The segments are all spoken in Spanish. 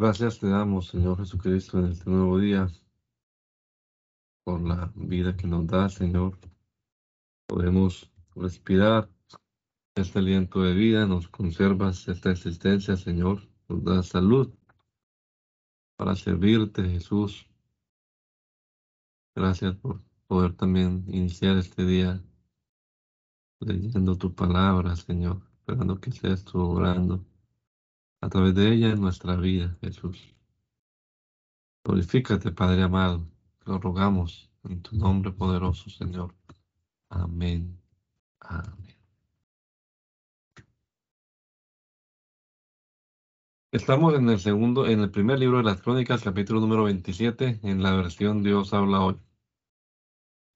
Gracias te damos, Señor Jesucristo, en este nuevo día, por la vida que nos da, Señor. Podemos respirar este aliento de vida, nos conservas esta existencia, Señor, nos da salud para servirte, Jesús. Gracias por poder también iniciar este día leyendo tu palabra, Señor, esperando que seas tú orando a través de ella en nuestra vida, Jesús. Glorifícate, Padre amado, lo rogamos en tu nombre poderoso, Señor. Amén. Amén. Estamos en el segundo, en el primer libro de las Crónicas, capítulo número 27, en la versión Dios habla hoy.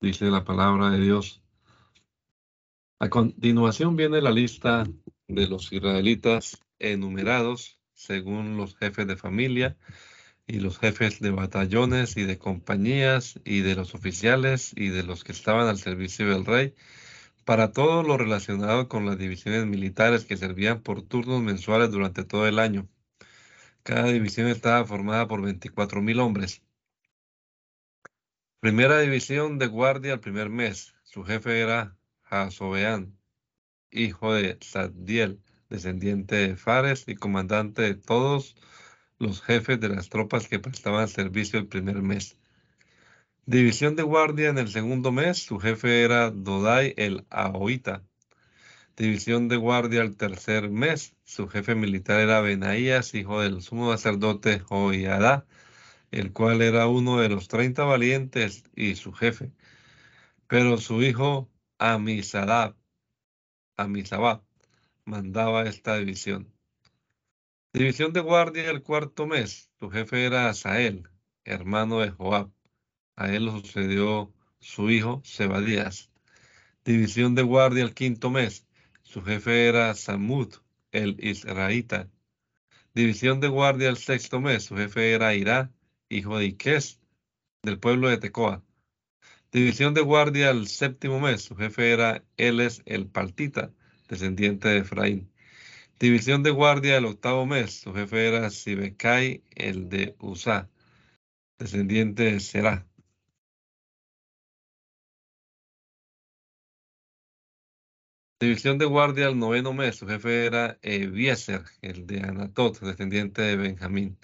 Dice la palabra de Dios. A continuación viene la lista de los israelitas enumerados según los jefes de familia y los jefes de batallones y de compañías y de los oficiales y de los que estaban al servicio del rey, para todo lo relacionado con las divisiones militares que servían por turnos mensuales durante todo el año. Cada división estaba formada por 24 mil hombres. Primera división de guardia al primer mes. Su jefe era Jasobeán, hijo de Sadiel descendiente de Fares y comandante de todos los jefes de las tropas que prestaban servicio el primer mes. División de guardia en el segundo mes, su jefe era Dodai el Ahoita. División de guardia el tercer mes, su jefe militar era Benaías, hijo del sumo sacerdote Joiada, el cual era uno de los treinta valientes y su jefe. Pero su hijo Amisadab, Amisabab, mandaba esta división. División de guardia el cuarto mes. Su jefe era Asael, hermano de Joab. A él lo sucedió su hijo Sebadías. División de guardia el quinto mes. Su jefe era Samud, el israelita. División de guardia el sexto mes. Su jefe era Irá, hijo de Iques, del pueblo de Tecoa. División de guardia el séptimo mes. Su jefe era Eles el Paltita descendiente de Efraín. División de guardia del octavo mes, su jefe era Sibecai, el de Usa, descendiente de Será. División de guardia del noveno mes, su jefe era Ebiezer, el de Anatot, descendiente de Benjamín.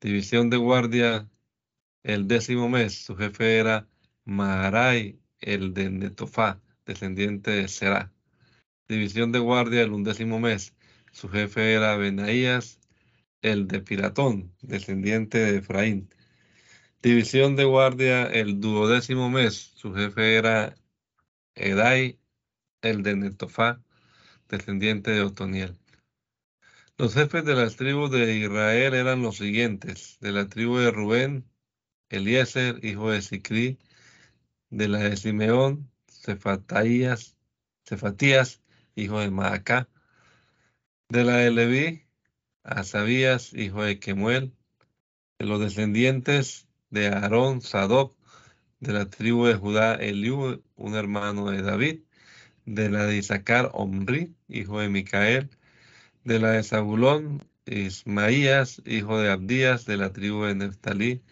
División de guardia el décimo mes, su jefe era Maharai, el de Netofá, descendiente de Será. División de guardia el undécimo mes. Su jefe era Benaías, el de Piratón, descendiente de Efraín. División de guardia el duodécimo mes. Su jefe era Edai, el de Netofá, descendiente de Otoniel. Los jefes de las tribus de Israel eran los siguientes. De la tribu de Rubén, Eliezer, hijo de Sicri. De la de Simeón, Cefatías hijo de Maacá. De la de Leví, Asabías, hijo de Kemuel. De los descendientes de Aarón, Sadoc. De la tribu de Judá, Eliú, un hermano de David. De la de Isaacar, Omri, hijo de Micael. De la de Zabulón, Ismaías, hijo de Abdías, de la tribu de Neftalí.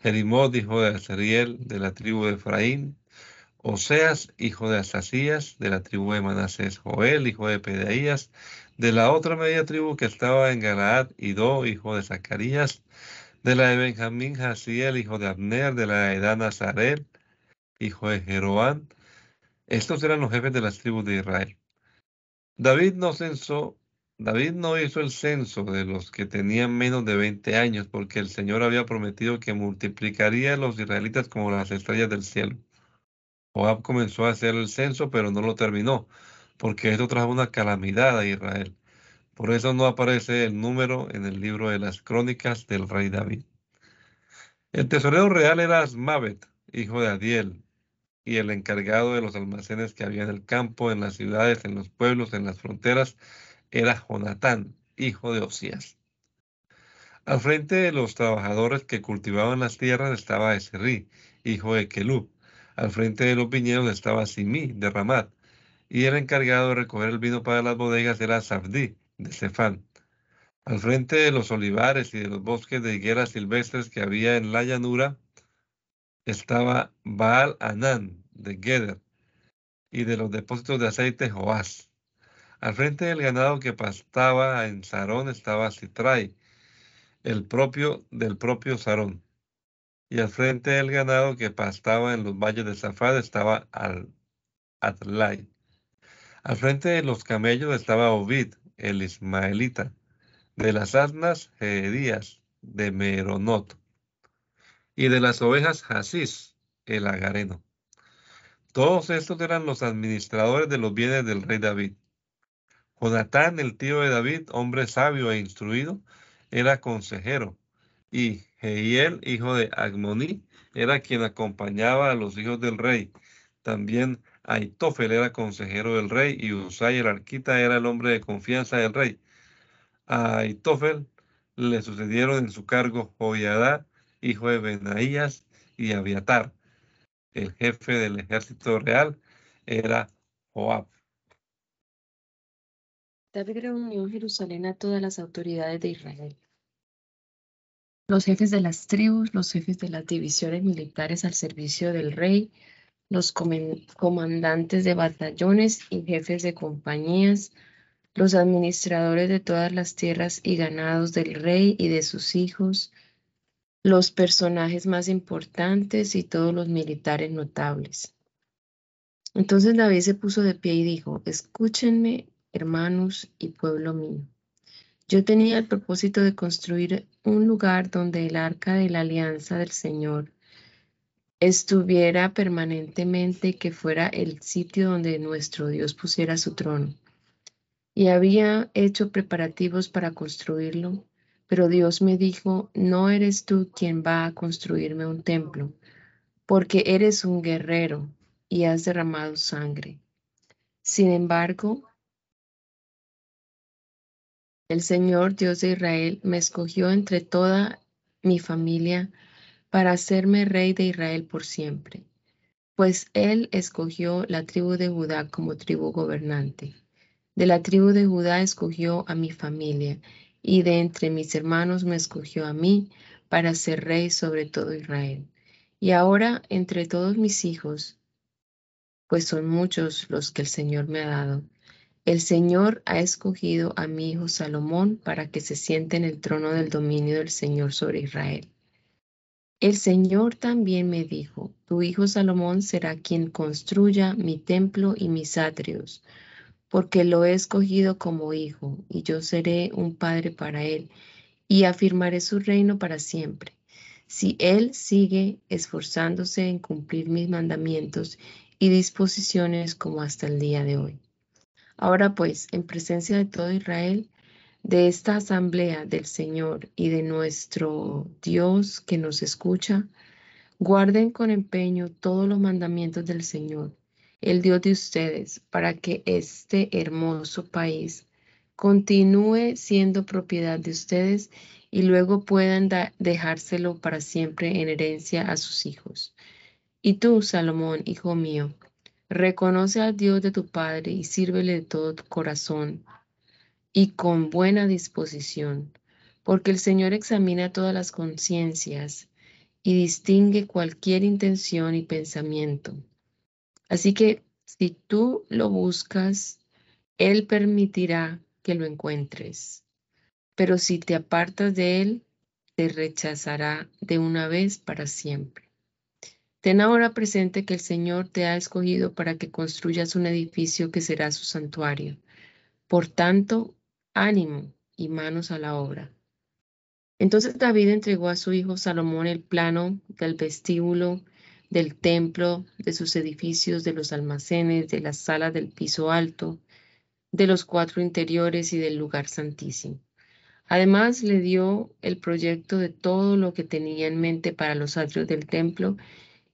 Jerimot, hijo de Azariel, de la tribu de Efraín. Oseas, hijo de Asasías, de la tribu de Manasés, Joel, hijo de Pedaías, de la otra media tribu que estaba en Galaad, Ido, hijo de Zacarías, de la de Benjamín, Jaciel, hijo de Abner, de la de Dan Azarel, hijo de Jeroán. Estos eran los jefes de las tribus de Israel. David no censó, David no hizo el censo de los que tenían menos de 20 años, porque el Señor había prometido que multiplicaría a los israelitas como las estrellas del cielo. Joab comenzó a hacer el censo, pero no lo terminó, porque esto trajo una calamidad a Israel. Por eso no aparece el número en el libro de las crónicas del rey David. El tesorero real era Asmavet, hijo de Adiel, y el encargado de los almacenes que había en el campo, en las ciudades, en los pueblos, en las fronteras, era Jonatán, hijo de Osías. Al frente de los trabajadores que cultivaban las tierras estaba Esri, hijo de Kelub, al frente de los viñedos estaba Simí de Ramat, y el encargado de recoger el vino para las bodegas era Safdí de Cefán. Al frente de los olivares y de los bosques de higueras silvestres que había en la llanura, estaba Baal Anán de Geder y de los depósitos de aceite Joás. Al frente del ganado que pastaba en Sarón estaba Citrai, el propio del propio Sarón. Y al frente del ganado que pastaba en los valles de Zafad estaba Al Adlai. Al frente de los camellos estaba Ovid, el ismaelita. De las asnas, Gedías, de Meronot. Y de las ovejas, Hasís, el agareno. Todos estos eran los administradores de los bienes del rey David. Jonatán, el tío de David, hombre sabio e instruido, era consejero. Y Jehiel, hijo de Agmoní, era quien acompañaba a los hijos del rey. También Aitofel era consejero del rey y Usai el arquita era el hombre de confianza del rey. A Aitofel le sucedieron en su cargo Joiadá, hijo de Benaías, y Abiatar. El jefe del ejército real era Joab. David reunió en Jerusalén a todas las autoridades de Israel. Los jefes de las tribus, los jefes de las divisiones militares al servicio del rey, los comandantes de batallones y jefes de compañías, los administradores de todas las tierras y ganados del rey y de sus hijos, los personajes más importantes y todos los militares notables. Entonces David se puso de pie y dijo, escúchenme, hermanos y pueblo mío. Yo tenía el propósito de construir un lugar donde el arca de la alianza del Señor estuviera permanentemente que fuera el sitio donde nuestro Dios pusiera su trono. Y había hecho preparativos para construirlo, pero Dios me dijo, no eres tú quien va a construirme un templo, porque eres un guerrero y has derramado sangre. Sin embargo, el Señor Dios de Israel me escogió entre toda mi familia para hacerme rey de Israel por siempre, pues Él escogió la tribu de Judá como tribu gobernante. De la tribu de Judá escogió a mi familia, y de entre mis hermanos me escogió a mí para ser rey sobre todo Israel. Y ahora entre todos mis hijos, pues son muchos los que el Señor me ha dado, el Señor ha escogido a mi hijo Salomón para que se siente en el trono del dominio del Señor sobre Israel. El Señor también me dijo, tu hijo Salomón será quien construya mi templo y mis atrios, porque lo he escogido como hijo, y yo seré un padre para él, y afirmaré su reino para siempre. Si él sigue esforzándose en cumplir mis mandamientos y disposiciones como hasta el día de hoy. Ahora pues, en presencia de todo Israel, de esta asamblea del Señor y de nuestro Dios que nos escucha, guarden con empeño todos los mandamientos del Señor, el Dios de ustedes, para que este hermoso país continúe siendo propiedad de ustedes y luego puedan dejárselo para siempre en herencia a sus hijos. Y tú, Salomón, hijo mío, Reconoce al Dios de tu Padre y sírvele de todo tu corazón y con buena disposición, porque el Señor examina todas las conciencias y distingue cualquier intención y pensamiento. Así que si tú lo buscas, Él permitirá que lo encuentres. Pero si te apartas de Él, te rechazará de una vez para siempre. Ten ahora presente que el Señor te ha escogido para que construyas un edificio que será su santuario. Por tanto, ánimo y manos a la obra. Entonces David entregó a su hijo Salomón el plano del vestíbulo, del templo, de sus edificios, de los almacenes, de la sala del piso alto, de los cuatro interiores y del lugar santísimo. Además le dio el proyecto de todo lo que tenía en mente para los atrios del templo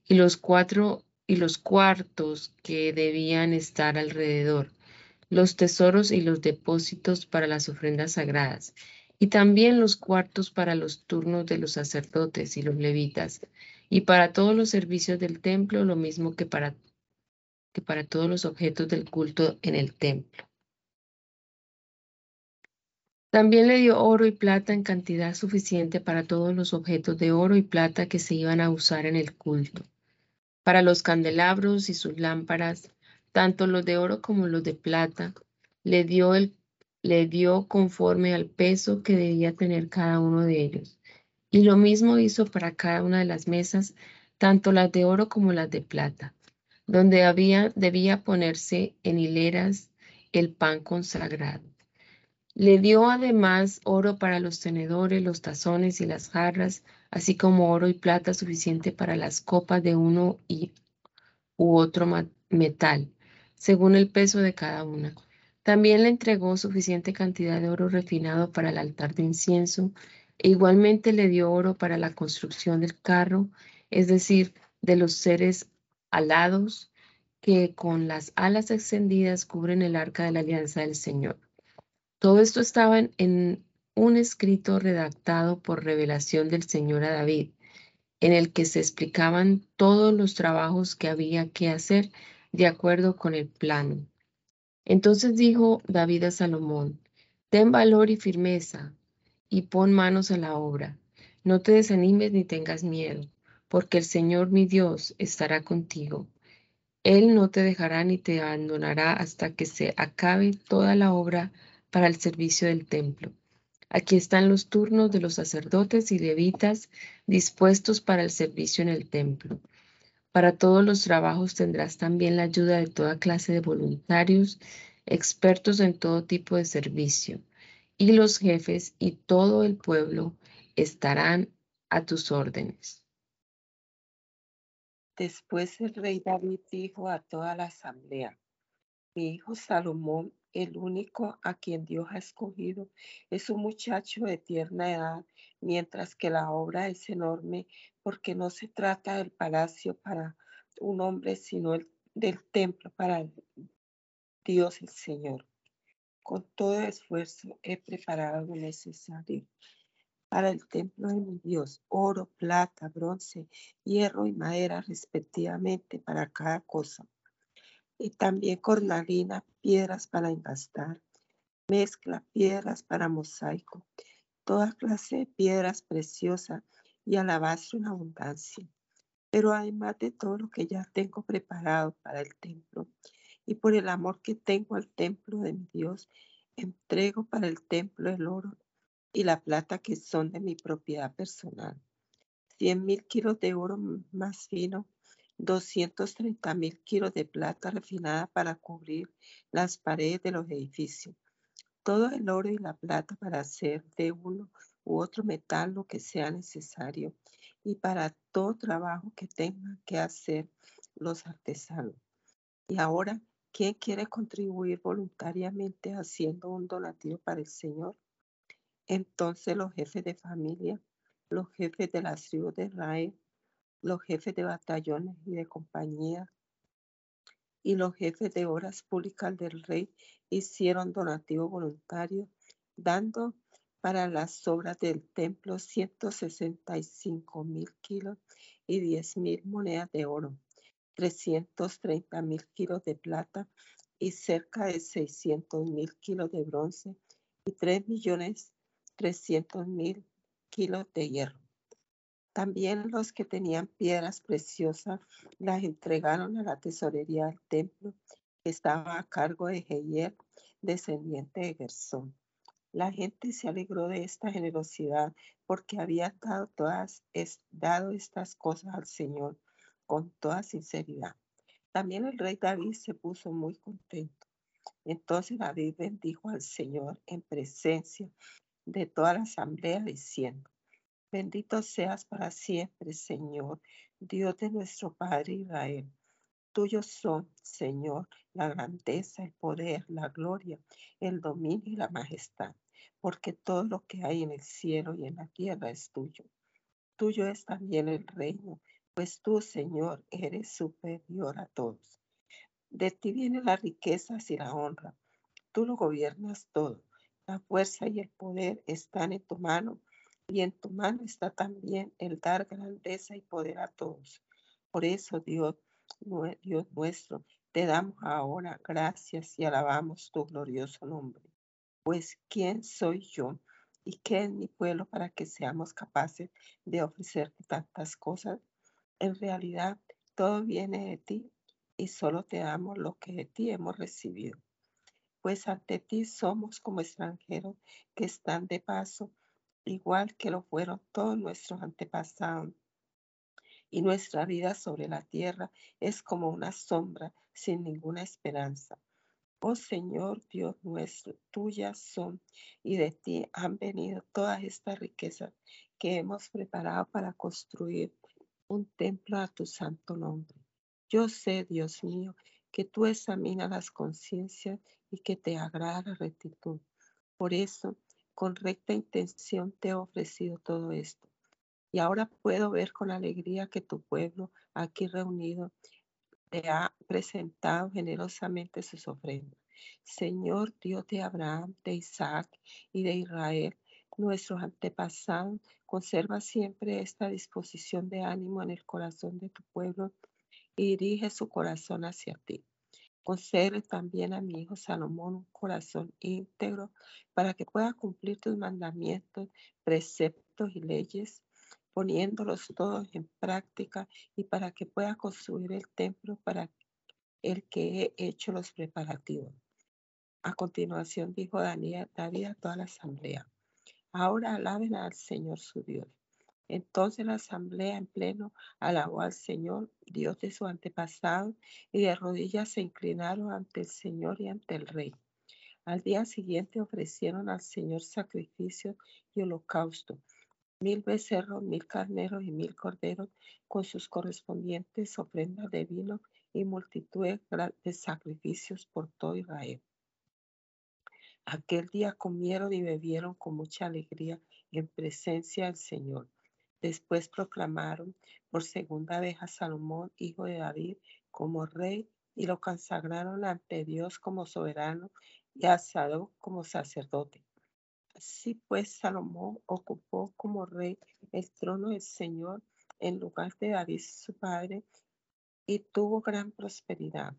y los cuatro y los cuartos que debían estar alrededor, los tesoros y los depósitos para las ofrendas sagradas, y también los cuartos para los turnos de los sacerdotes y los levitas, y para todos los servicios del templo, lo mismo que para, que para todos los objetos del culto en el templo. También le dio oro y plata en cantidad suficiente para todos los objetos de oro y plata que se iban a usar en el culto, para los candelabros y sus lámparas, tanto los de oro como los de plata, le dio, le dio conforme al peso que debía tener cada uno de ellos. Y lo mismo hizo para cada una de las mesas, tanto las de oro como las de plata, donde había, debía ponerse en hileras el pan consagrado. Le dio además oro para los tenedores, los tazones y las jarras, así como oro y plata suficiente para las copas de uno y, u otro metal, según el peso de cada una. También le entregó suficiente cantidad de oro refinado para el altar de incienso, e igualmente le dio oro para la construcción del carro, es decir, de los seres alados que con las alas extendidas cubren el arca de la alianza del Señor. Todo esto estaba en, un escrito redactado por revelación del Señor a David, en el que se explicaban todos los trabajos que había que hacer de acuerdo con el plano. Entonces dijo David a Salomón, ten valor y firmeza y pon manos a la obra. No te desanimes ni tengas miedo, porque el Señor mi Dios estará contigo. Él no te dejará ni te abandonará hasta que se acabe toda la obra para el servicio del templo. Aquí están los turnos de los sacerdotes y levitas dispuestos para el servicio en el templo. Para todos los trabajos tendrás también la ayuda de toda clase de voluntarios, expertos en todo tipo de servicio, y los jefes y todo el pueblo estarán a tus órdenes. Después el rey David dijo a toda la asamblea, mi hijo Salomón el único a quien Dios ha escogido. Es un muchacho de tierna edad, mientras que la obra es enorme porque no se trata del palacio para un hombre, sino del templo para Dios el Señor. Con todo esfuerzo he preparado lo necesario para el templo de mi Dios, oro, plata, bronce, hierro y madera respectivamente para cada cosa y también cornalina, piedras para engastar, mezcla, piedras para mosaico, toda clase de piedras preciosas y alabastro en abundancia. Pero además de todo lo que ya tengo preparado para el templo y por el amor que tengo al templo de mi Dios, entrego para el templo el oro y la plata que son de mi propiedad personal. Cien mil kilos de oro más fino 230 mil kilos de plata refinada para cubrir las paredes de los edificios. Todo el oro y la plata para hacer de uno u otro metal lo que sea necesario y para todo trabajo que tengan que hacer los artesanos. Y ahora, ¿quién quiere contribuir voluntariamente haciendo un donativo para el Señor? Entonces los jefes de familia, los jefes de las tribus de Israel, los jefes de batallones y de compañía y los jefes de horas públicas del rey hicieron donativo voluntario, dando para las obras del templo 165 mil kilos y 10 mil monedas de oro, 330 mil kilos de plata y cerca de 600 mil kilos de bronce y 3 millones 300 mil kilos de hierro. También los que tenían piedras preciosas las entregaron a la tesorería del templo, que estaba a cargo de Jehiel, descendiente de Gersón. La gente se alegró de esta generosidad porque había dado, todas, dado estas cosas al Señor con toda sinceridad. También el rey David se puso muy contento. Entonces David bendijo al Señor en presencia de toda la asamblea diciendo, Bendito seas para siempre, Señor, Dios de nuestro Padre Israel. Tuyos son, Señor, la grandeza, el poder, la gloria, el dominio y la majestad, porque todo lo que hay en el cielo y en la tierra es tuyo. Tuyo es también el reino, pues tú, Señor, eres superior a todos. De ti vienen las riquezas y la honra. Tú lo gobiernas todo. La fuerza y el poder están en tu mano y en tu mano está también el dar grandeza y poder a todos. Por eso, Dios, nuestro, te damos ahora gracias y alabamos tu glorioso nombre. Pues, ¿quién soy yo y qué es mi pueblo para que seamos capaces de ofrecerte tantas cosas? En realidad, todo viene de ti y solo te damos lo que de ti hemos recibido. Pues ante ti somos como extranjeros que están de paso, igual que lo fueron todos nuestros antepasados. Y nuestra vida sobre la tierra es como una sombra sin ninguna esperanza. Oh Señor Dios nuestro, tuyas son y de ti han venido todas estas riquezas que hemos preparado para construir un templo a tu santo nombre. Yo sé, Dios mío, que tú examinas las conciencias y que te agrada la rectitud. Por eso, con recta intención te he ofrecido todo esto. Y ahora puedo ver con alegría que tu pueblo aquí reunido te ha presentado generosamente sus ofrendas. Señor Dios de Abraham, de Isaac y de Israel, nuestros antepasados, conserva siempre esta disposición de ánimo en el corazón de tu pueblo y dirige su corazón hacia ti. Concede también a mi hijo Salomón un corazón íntegro para que pueda cumplir tus mandamientos, preceptos y leyes poniéndolos todos en práctica y para que pueda construir el templo para el que he hecho los preparativos. A continuación dijo Daniel, David a toda la asamblea, ahora alaben al Señor su Dios. Entonces la asamblea en pleno alabó al Señor, Dios de su antepasado, y de rodillas se inclinaron ante el Señor y ante el rey. Al día siguiente ofrecieron al Señor sacrificio y holocausto mil becerros, mil carneros y mil corderos, con sus correspondientes ofrendas de vino y multitud de sacrificios por todo Israel. Aquel día comieron y bebieron con mucha alegría en presencia del Señor. Después proclamaron por segunda vez a Salomón, hijo de David, como rey y lo consagraron ante Dios como soberano y a Sadoc como sacerdote. Así pues, Salomón ocupó como rey el trono del Señor en lugar de David su padre y tuvo gran prosperidad.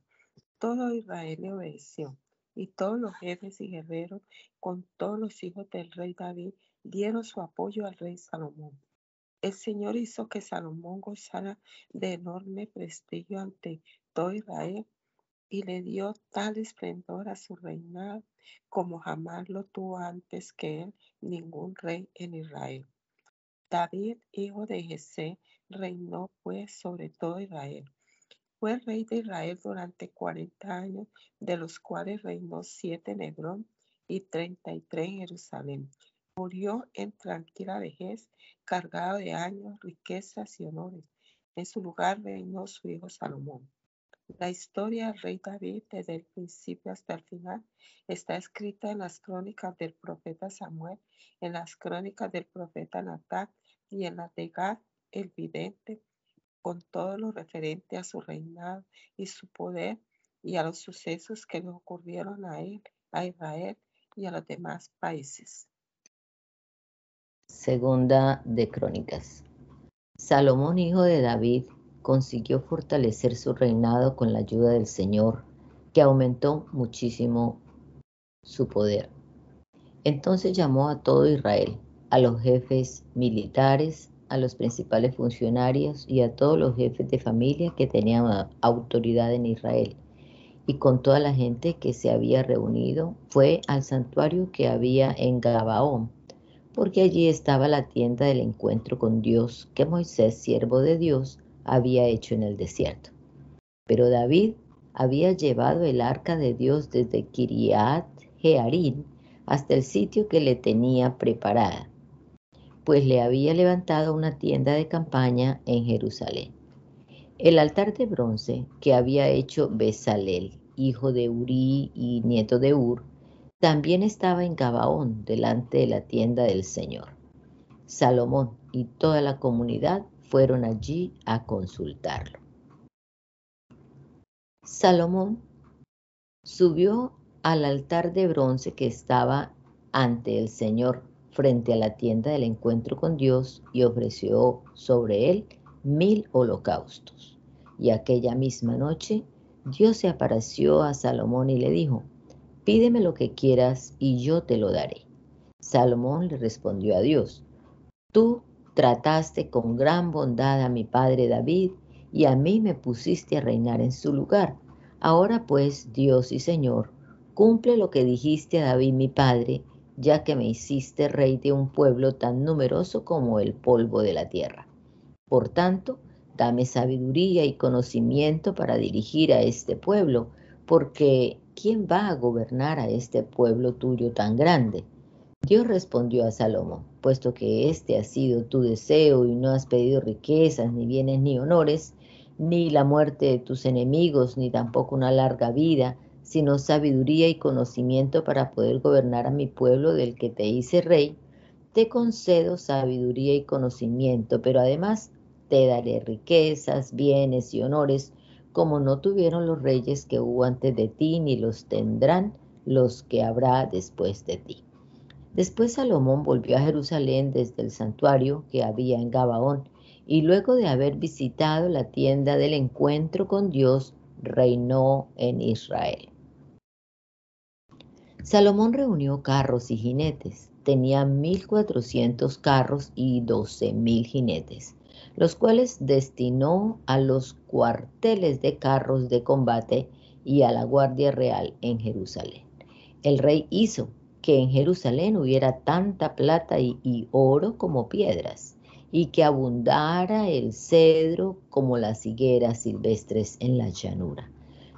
Todo Israel le obedeció y todos los jefes y guerreros con todos los hijos del rey David dieron su apoyo al rey Salomón. El Señor hizo que Salomón gozara de enorme prestigio ante todo Israel y le dio tal esplendor a su reinado como jamás lo tuvo antes que él ningún rey en Israel. David, hijo de Jesé, reinó pues sobre todo Israel. Fue rey de Israel durante cuarenta años, de los cuales reinó siete en Hebrón y treinta y tres en Jerusalén. Murió en tranquila vejez, cargado de años, riquezas y honores. En su lugar reinó su hijo Salomón. La historia del rey David desde el principio hasta el final está escrita en las crónicas del profeta Samuel, en las crónicas del profeta Natán y en las de Gad, el vidente, con todo lo referente a su reinado y su poder y a los sucesos que le ocurrieron a él, a Israel y a los demás países. Segunda de Crónicas. Salomón, hijo de David, consiguió fortalecer su reinado con la ayuda del Señor, que aumentó muchísimo su poder. Entonces llamó a todo Israel, a los jefes militares, a los principales funcionarios y a todos los jefes de familia que tenían autoridad en Israel. Y con toda la gente que se había reunido, fue al santuario que había en Gabaón, porque allí estaba la tienda del encuentro con Dios que Moisés, siervo de Dios, había hecho en el desierto. Pero David había llevado el arca de Dios desde Kiriat Jearim hasta el sitio que le tenía preparada, pues le había levantado una tienda de campaña en Jerusalén. El altar de bronce que había hecho Besalel, hijo de Uri y nieto de Ur, también estaba en Gabaón, delante de la tienda del Señor. Salomón y toda la comunidad fueron allí a consultarlo. Salomón subió al altar de bronce que estaba ante el Señor frente a la tienda del encuentro con Dios y ofreció sobre él mil holocaustos. Y aquella misma noche Dios se apareció a Salomón y le dijo, pídeme lo que quieras y yo te lo daré. Salomón le respondió a Dios, tú trataste con gran bondad a mi padre David y a mí me pusiste a reinar en su lugar. Ahora pues, Dios y Señor, cumple lo que dijiste a David mi padre, ya que me hiciste rey de un pueblo tan numeroso como el polvo de la tierra. Por tanto, dame sabiduría y conocimiento para dirigir a este pueblo, porque ¿quién va a gobernar a este pueblo tuyo tan grande? Dios respondió a Salomón, puesto que este ha sido tu deseo y no has pedido riquezas, ni bienes, ni honores, ni la muerte de tus enemigos, ni tampoco una larga vida, sino sabiduría y conocimiento para poder gobernar a mi pueblo del que te hice rey, te concedo sabiduría y conocimiento, pero además te daré riquezas, bienes y honores, como no tuvieron los reyes que hubo antes de ti, ni los tendrán los que habrá después de ti. Después Salomón volvió a Jerusalén desde el santuario que había en Gabaón, y luego de haber visitado la tienda del encuentro con Dios, reinó en Israel. Salomón reunió carros y jinetes. Tenía mil cuatrocientos carros y doce mil jinetes, los cuales destinó a los cuarteles de carros de combate y a la guardia real en Jerusalén. El rey hizo que en Jerusalén hubiera tanta plata y, oro como piedras, y que abundara el cedro como las higueras silvestres en la llanura.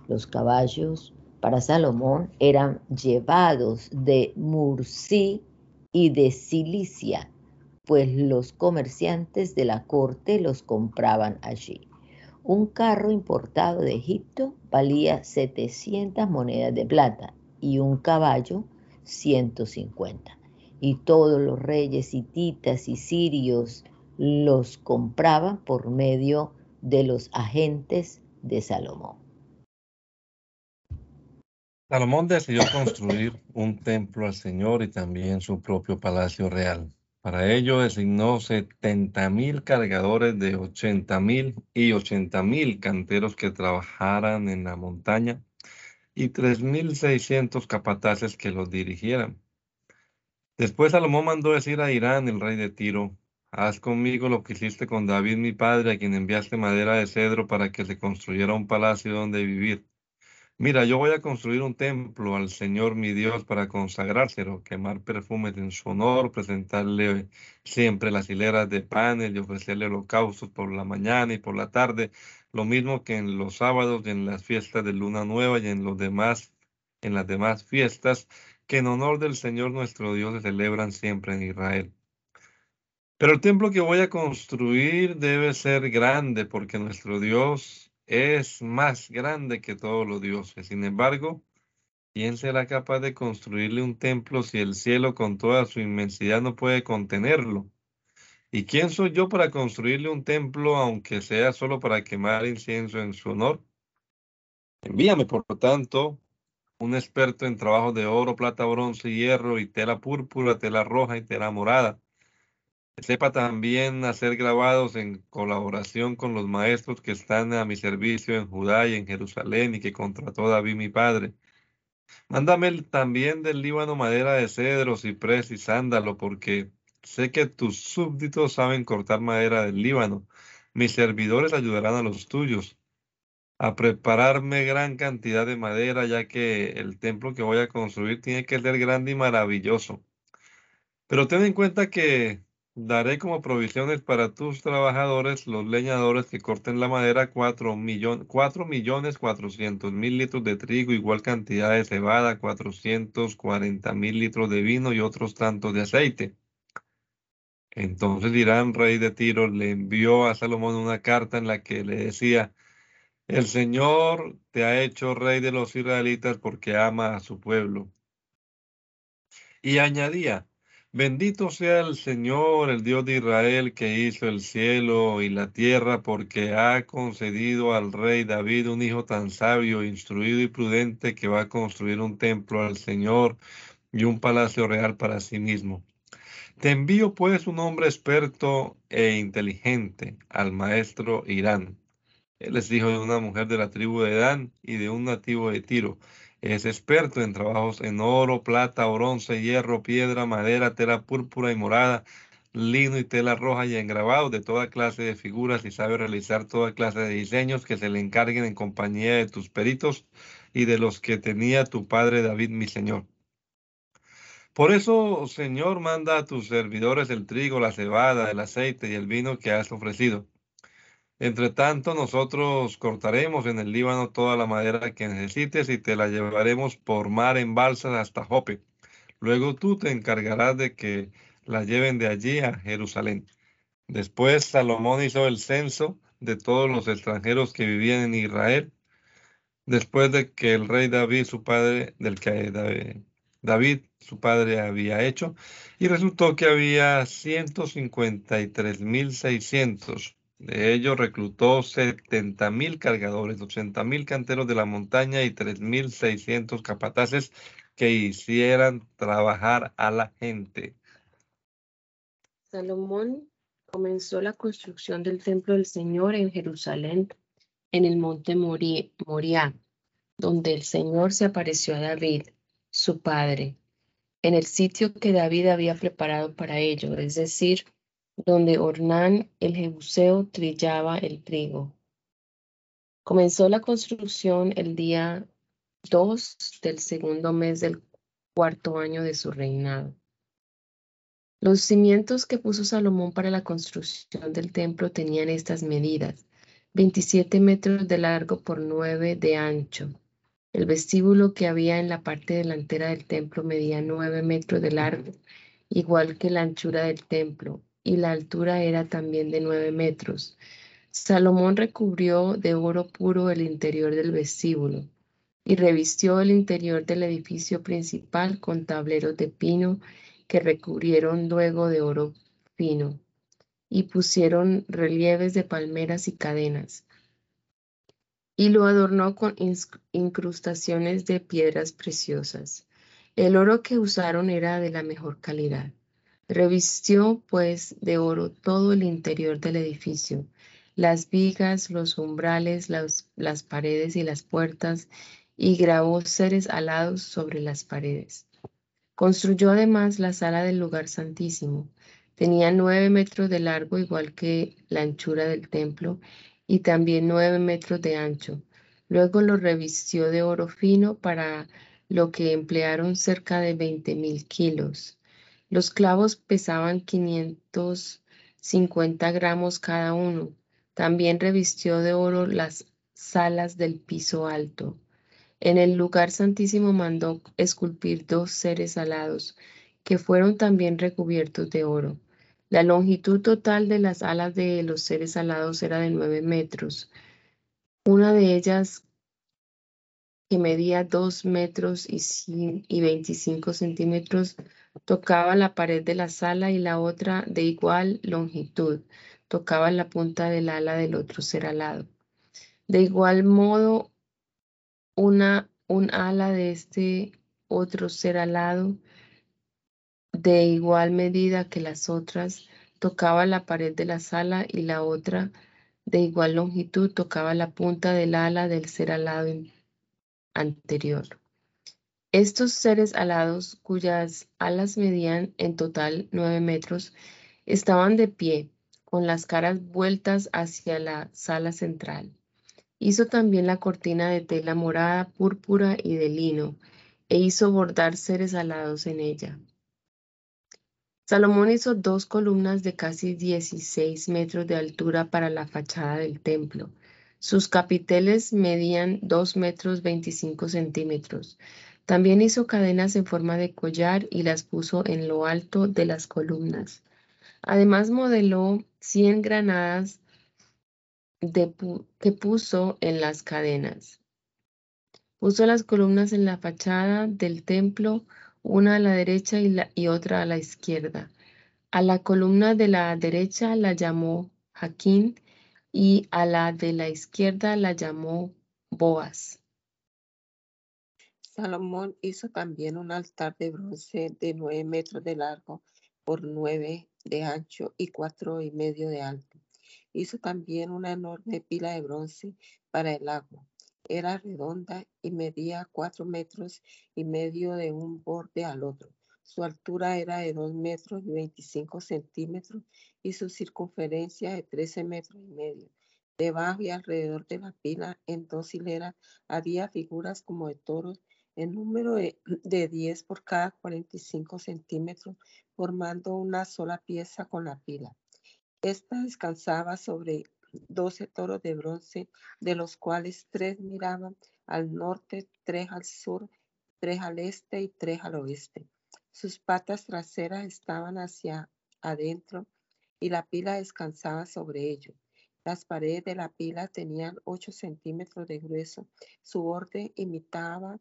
Los caballos para Salomón eran llevados de Mursí y de Cilicia, pues los comerciantes de la corte los compraban allí. Un carro importado de Egipto valía 700 monedas de plata y un caballo 150. Y todos los reyes hititas y sirios los compraban por medio de los agentes de Salomón. Salomón decidió construir un templo al Señor y también su propio palacio real. Para ello designó 70 mil cargadores de 80 mil y 80 mil canteros que trabajaran en la montaña y 3.600 capataces que los dirigieran. Después Salomón mandó decir a Irán, el rey de Tiro, haz conmigo lo que hiciste con David mi padre, a quien enviaste madera de cedro para que se construyera un palacio donde vivir. Mira, yo voy a construir un templo al Señor mi Dios para consagrárselo, quemar perfumes en su honor, presentarle siempre las hileras de panes y ofrecerle holocaustos por la mañana y por la tarde, lo mismo que en los sábados y en las fiestas de luna nueva y en los demás, en las demás fiestas que en honor del Señor nuestro Dios se celebran siempre en Israel. Pero el templo que voy a construir debe ser grande porque nuestro Dios es más grande que todos los dioses. Sin embargo, ¿quién será capaz de construirle un templo si el cielo con toda su inmensidad no puede contenerlo? ¿Y quién soy yo para construirle un templo, aunque sea solo para quemar incienso en su honor? Envíame, por lo tanto, un experto en trabajos de oro, plata, bronce, hierro y tela púrpura, tela roja y tela morada sepa también hacer grabados en colaboración con los maestros que están a mi servicio en Judá y en Jerusalén y que contrató David mi padre. Mándame también del Líbano madera de cedro, ciprés y sándalo, porque sé que tus súbditos saben cortar madera del Líbano. Mis servidores ayudarán a los tuyos a prepararme gran cantidad de madera, ya que el templo que voy a construir tiene que ser grande y maravilloso. Pero ten en cuenta que Daré como provisiones para tus trabajadores, los leñadores que corten la madera, cuatro, millones cuatrocientos mil litros de trigo, igual cantidad de cebada, cuarenta mil litros de vino y otros tantos de aceite. Entonces Irán, rey de Tiro, le envió a Salomón una carta en la que le decía, el Señor te ha hecho rey de los israelitas porque ama a su pueblo. Y añadía, Bendito sea el Señor, el Dios de Israel, que hizo el cielo y la tierra, porque ha concedido al rey David un hijo tan sabio, instruido y prudente, que va a construir un templo al Señor y un palacio real para sí mismo. Te envío pues un hombre experto e inteligente al maestro Irán. Él es hijo de una mujer de la tribu de Dan y de un nativo de Tiro. Es experto en trabajos en oro, plata, bronce, hierro, piedra, madera, tela púrpura y morada, lino y tela roja y en grabado de toda clase de figuras y sabe realizar toda clase de diseños que se le encarguen en compañía de tus peritos y de los que tenía tu padre David, mi señor. Por eso, Señor, manda a tus servidores el trigo, la cebada, el aceite y el vino que has ofrecido. Entre tanto, nosotros cortaremos en el Líbano toda la madera que necesites y te la llevaremos por mar en balsas hasta Jope. Luego tú te encargarás de que la lleven de allí a Jerusalén. Después Salomón hizo el censo de todos los extranjeros que vivían en Israel, después de que el rey David, su padre, del que David, su padre, había hecho, y resultó que había 153.600. De ellos reclutó 70.000 cargadores, 80.000 canteros de la montaña y 3.600 capataces que hicieran trabajar a la gente. Salomón comenzó la construcción del templo del Señor en Jerusalén, en el monte Moriah, donde el Señor se apareció a David, su padre, en el sitio que David había preparado para ello, es decir, donde Ornán el Jebuseo trillaba el trigo. Comenzó la construcción el día 2 del segundo mes del cuarto año de su reinado. Los cimientos que puso Salomón para la construcción del templo tenían estas medidas, 27 metros de largo por 9 de ancho. El vestíbulo que había en la parte delantera del templo medía 9 metros de largo, igual que la anchura del templo, y la altura era también de 9 metros. Salomón recubrió de oro puro el interior del vestíbulo y revistió el interior del edificio principal con tableros de pino que recubrieron luego de oro fino y pusieron relieves de palmeras y cadenas. Y lo adornó con incrustaciones de piedras preciosas. El oro que usaron era de la mejor calidad. Revistió, pues, de oro todo el interior del edificio, las vigas, los umbrales, las, las paredes y las puertas, y grabó seres alados sobre las paredes. Construyó además la sala del lugar santísimo. Tenía nueve metros de largo, igual que la anchura del templo, y también nueve metros de ancho. Luego lo revistió de oro fino para lo que emplearon cerca de veinte mil kilos. Los clavos pesaban 550 gramos cada uno. También revistió de oro las salas del piso alto. En el lugar santísimo mandó esculpir dos seres alados, que fueron también recubiertos de oro. La longitud total de las alas de los seres alados era de nueve metros. Una de ellas, que medía dos metros y veinticinco centímetros, tocaba la pared de la sala y la otra, de igual longitud, tocaba la punta del ala del otro ser alado. De igual modo, una, un ala de este otro ser alado de igual medida que las otras tocaba la pared de la sala y la otra de igual longitud tocaba la punta del ala del ser alado anterior. Estos seres alados, cuyas alas medían en total nueve metros, estaban de pie, con las caras vueltas hacia la sala central. Hizo también la cortina de tela morada, púrpura y de lino, e hizo bordar seres alados en ella. Salomón hizo dos columnas de casi 16 metros de altura para la fachada del templo. Sus capiteles medían 2 metros 25 centímetros. También hizo cadenas en forma de collar y las puso en lo alto de las columnas. Además modeló 100 granadas que puso en las cadenas. Puso las columnas en la fachada del templo, una a la derecha y, otra a la izquierda. A la columna de la derecha la llamó Jaquín y a la de la izquierda la llamó Boaz. Salomón hizo también un altar de bronce de nueve metros de largo por nueve de ancho y cuatro y medio de alto Hizo también una enorme pila de bronce para el agua Era redonda y medía cuatro metros y medio de un borde al otro. Su altura era de dos metros y veinticinco centímetros y su circunferencia de trece metros y medio. Debajo y alrededor de la pila, en dos hileras, había figuras como de toros en número de, de 10 por cada 45 centímetros, formando una sola pieza con la pila. Esta descansaba sobre 12 toros de bronce, de los cuales tres miraban al norte, tres al sur, tres al este y tres al oeste. Sus patas traseras estaban hacia adentro y la pila descansaba sobre ellos. Las paredes de la pila tenían 8 centímetros de grueso. Su borde imitaba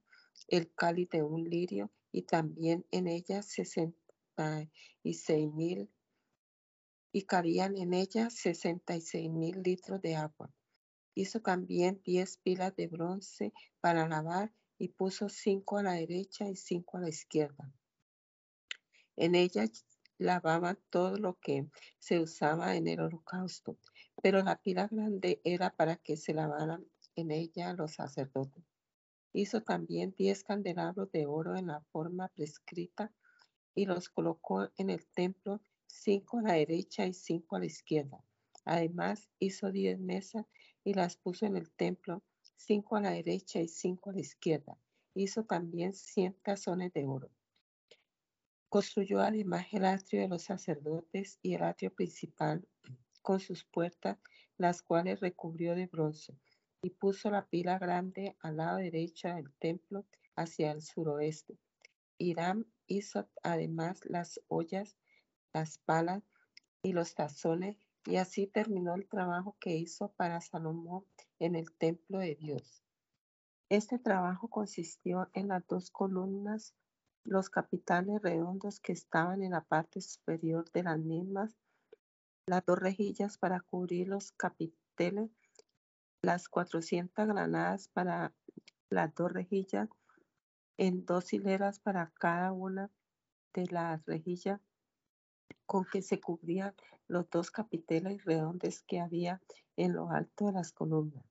el cáliz de un lirio y también en ella 66 mil y cabían en ella 66 mil litros de agua. Hizo también 10 pilas de bronce para lavar y puso cinco a la derecha y cinco a la izquierda. En ellas lavaban todo lo que se usaba en el holocausto, pero la pila grande era para que se lavaran en ella los sacerdotes. Hizo también diez candelabros de oro en la forma prescrita y los colocó en el templo, cinco a la derecha y cinco a la izquierda. Además, hizo diez mesas y las puso en el templo, cinco a la derecha y cinco a la izquierda. Hizo también cien tazones de oro. Construyó además el atrio de los sacerdotes y el atrio principal con sus puertas, las cuales recubrió de bronce, y puso la pila grande al lado derecho del templo hacia el suroeste. Hiram hizo además las ollas, las palas y los tazones, y así terminó el trabajo que hizo para Salomón en el templo de Dios. Este trabajo consistió en las dos columnas los capiteles redondos que estaban en la parte superior de las mismas, las dos rejillas para cubrir los capiteles, las 400 granadas para las dos rejillas, en dos hileras para cada una de las rejillas con que se cubrían los dos capiteles redondos que había en lo alto de las columnas.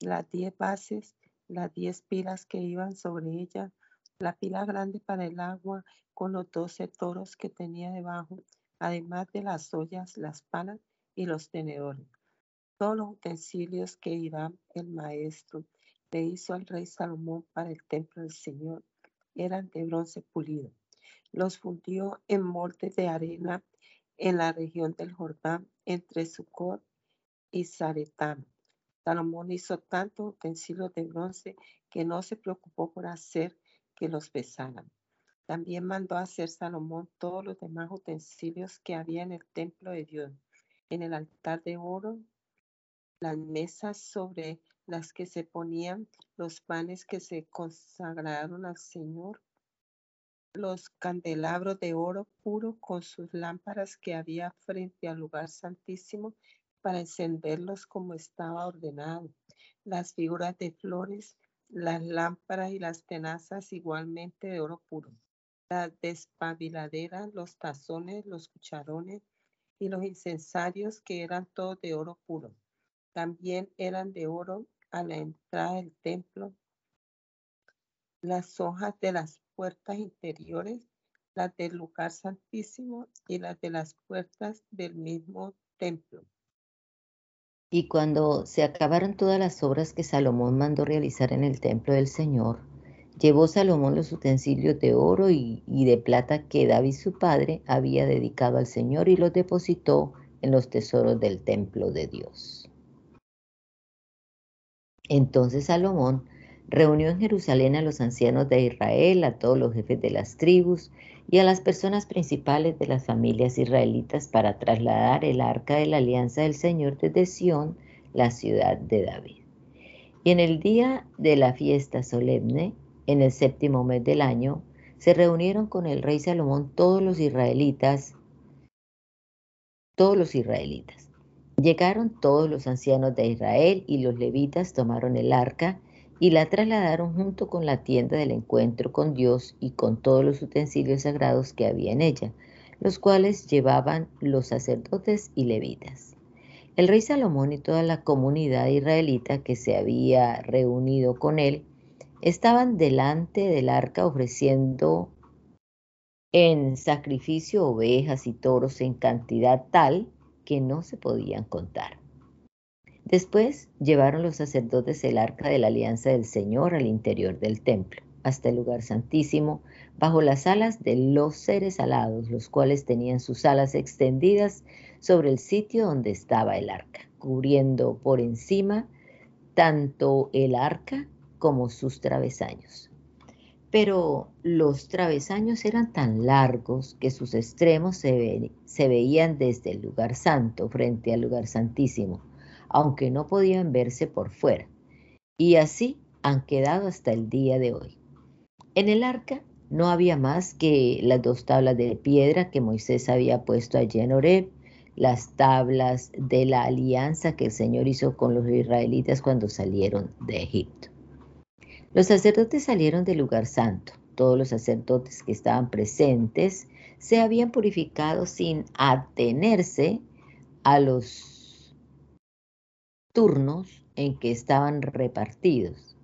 Las diez bases, las diez pilas que iban sobre ellas, la pila grande para el agua con los doce toros que tenía debajo, además de las ollas, las palas y los tenedores. Todos los utensilios que Irán, el maestro, le hizo al rey Salomón para el templo del Señor eran de bronce pulido. Los fundió en moldes de arena en la región del Jordán entre Sucot y Zaretán. Salomón hizo tantos utensilios de bronce que no se preocupó por hacer que los pesaran. También mandó a hacer Salomón todos los demás utensilios que había en el templo de Dios, en el altar de oro, las mesas sobre las que se ponían los panes que se consagraron al Señor, los candelabros de oro puro con sus lámparas que había frente al lugar santísimo para encenderlos como estaba ordenado, las figuras de flores las lámparas y las tenazas igualmente de oro puro, las despabiladeras, los tazones, los cucharones y los incensarios que eran todos de oro puro. También eran de oro a la entrada del templo, las hojas de las puertas interiores, las del lugar santísimo y las de las puertas del mismo templo. Y cuando se acabaron todas las obras que Salomón mandó realizar en el templo del Señor, llevó Salomón los utensilios de oro y, de plata que David su padre había dedicado al Señor y los depositó en los tesoros del templo de Dios. Entonces Salomón reunió en Jerusalén a los ancianos de Israel, a todos los jefes de las tribus y a las personas principales de las familias israelitas para trasladar el arca de la alianza del Señor desde Sión, la ciudad de David. Y en el día de la fiesta solemne, en el séptimo mes del año, se reunieron con el rey Salomón todos los israelitas, todos los israelitas. Llegaron todos los ancianos de Israel y los levitas tomaron el arca y la trasladaron junto con la tienda del encuentro con Dios y con todos los utensilios sagrados que había en ella, los cuales llevaban los sacerdotes y levitas. El rey Salomón y toda la comunidad israelita que se había reunido con él estaban delante del arca ofreciendo en sacrificio ovejas y toros en cantidad tal que no se podían contar. Después llevaron los sacerdotes el arca de la alianza del Señor al interior del templo, hasta el lugar santísimo, bajo las alas de los seres alados, los cuales tenían sus alas extendidas sobre el sitio donde estaba el arca, cubriendo por encima tanto el arca como sus travesaños. Pero los travesaños eran tan largos que sus extremos se, veían desde el lugar santo frente al lugar santísimo aunque no podían verse por fuera, y así han quedado hasta el día de hoy. En el arca no había más que las dos tablas de piedra que Moisés había puesto allí en Oreb, las tablas de la alianza que el Señor hizo con los israelitas cuando salieron de Egipto. Los sacerdotes salieron del lugar santo. Todos los sacerdotes que estaban presentes se habían purificado sin atenerse a los turnos en que estaban repartidos.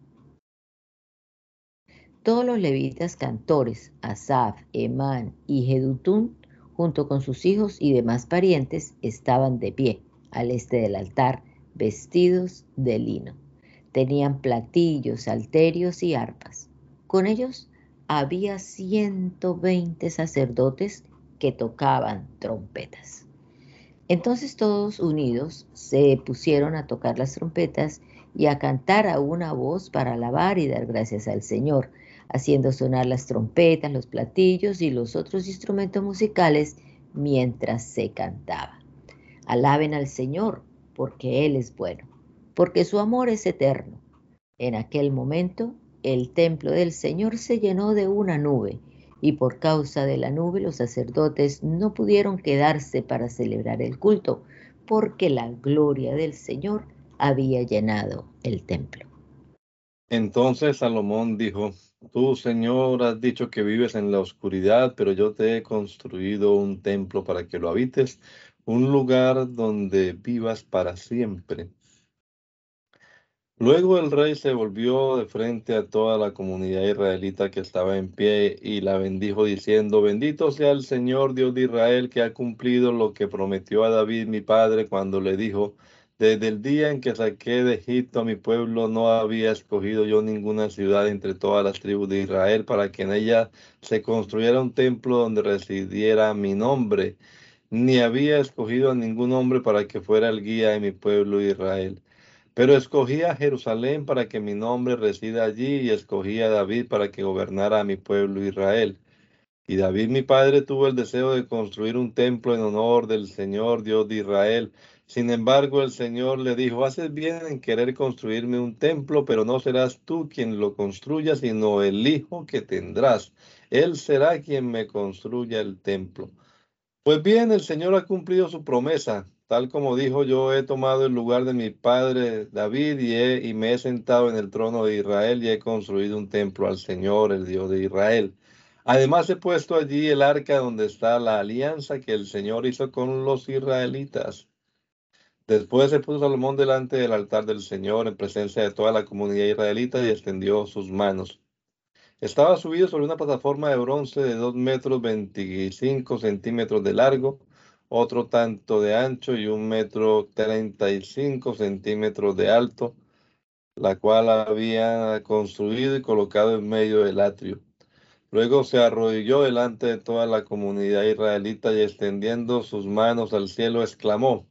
Todos los levitas cantores, Asaf, Emán y Jedutún, junto con sus hijos y demás parientes, estaban de pie al este del altar, vestidos de lino. Tenían platillos, alterios y arpas. Con ellos había 120 sacerdotes que tocaban trompetas. Entonces todos unidos se pusieron a tocar las trompetas y a cantar a una voz para alabar y dar gracias al Señor, haciendo sonar las trompetas, los platillos y los otros instrumentos musicales mientras se cantaba. Alaben al Señor, porque Él es bueno, porque su amor es eterno. En aquel momento el templo del Señor se llenó de una nube y por causa de la nube los sacerdotes no pudieron quedarse para celebrar el culto, porque la gloria del Señor había llenado el templo. Entonces Salomón dijo, Tú, Señor, has dicho que vives en la oscuridad, pero yo te he construido un templo para que lo habites, un lugar donde vivas para siempre. Luego el rey se volvió de frente a toda la comunidad israelita que estaba en pie y la bendijo diciendo, bendito sea el Señor Dios de Israel que ha cumplido lo que prometió a David mi padre cuando le dijo, desde el día en que saqué de Egipto a mi pueblo no había escogido yo ninguna ciudad entre todas las tribus de Israel para que en ella se construyera un templo donde residiera mi nombre, ni había escogido a ningún hombre para que fuera el guía de mi pueblo Israel. Pero escogí a Jerusalén para que mi nombre resida allí y escogí a David para que gobernara a mi pueblo Israel. Y David mi padre tuvo el deseo de construir un templo en honor del Señor Dios de Israel. Sin embargo, el Señor le dijo, haces bien en querer construirme un templo, pero no serás tú quien lo construya, sino el hijo que tendrás. Él será quien me construya el templo. Pues bien, el Señor ha cumplido su promesa. Tal como dijo, yo he tomado el lugar de mi padre David y, y me he sentado en el trono de Israel y he construido un templo al Señor, el Dios de Israel. Además he puesto allí el arca donde está la alianza que el Señor hizo con los israelitas. Después se puso Salomón delante del altar del Señor en presencia de toda la comunidad israelita y extendió sus manos. Estaba subido sobre una plataforma de bronce de 2 metros 25 centímetros de largo otro tanto de ancho y un metro treinta y cinco centímetros de alto, la cual había construido y colocado en medio del atrio. Luego se arrodilló delante de toda la comunidad israelita y extendiendo sus manos al cielo exclamó,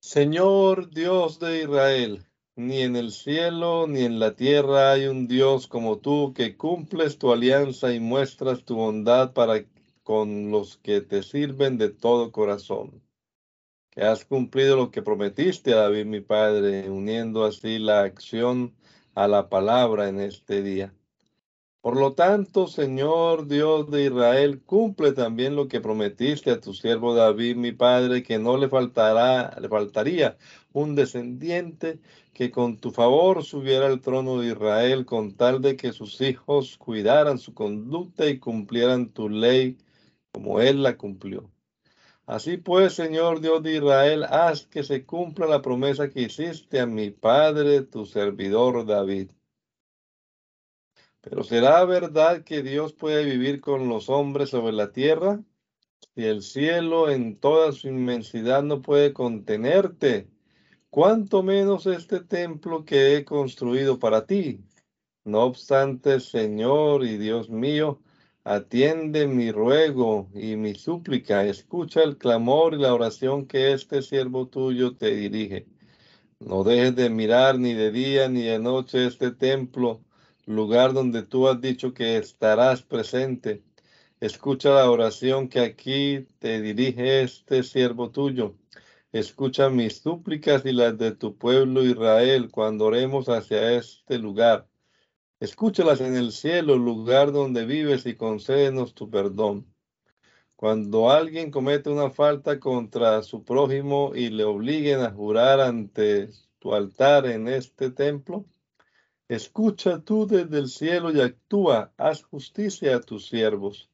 Señor Dios de Israel, ni en el cielo ni en la tierra hay un Dios como tú que cumples tu alianza y muestras tu bondad para con los que te sirven de todo corazón, que has cumplido lo que prometiste a David mi Padre, uniendo así la acción a la palabra en este día. Por lo tanto, Señor Dios de Israel, cumple también lo que prometiste a tu siervo David, mi padre, que no le faltará, le faltaría un descendiente que con tu favor subiera al trono de Israel, con tal de que sus hijos cuidaran su conducta y cumplieran tu ley como él la cumplió. Así pues, Señor Dios de Israel, haz que se cumpla la promesa que hiciste a mi padre, tu servidor David. Pero ¿será verdad que Dios puede vivir con los hombres sobre la tierra? Si el cielo en toda su inmensidad no puede contenerte, cuánto menos este templo que he construido para ti. No obstante, Señor y Dios mío, Atiende mi ruego y mi súplica, escucha el clamor y la oración que este siervo tuyo te dirige. No dejes de mirar ni de día ni de noche este templo, lugar donde tú has dicho que estarás presente. Escucha la oración que aquí te dirige este siervo tuyo. Escucha mis súplicas y las de tu pueblo Israel cuando oremos hacia este lugar. Escúchalas en el cielo, lugar donde vives, y concédenos tu perdón. Cuando alguien comete una falta contra su prójimo y le obliguen a jurar ante tu altar en este templo, escucha tú desde el cielo y actúa, haz justicia a tus siervos.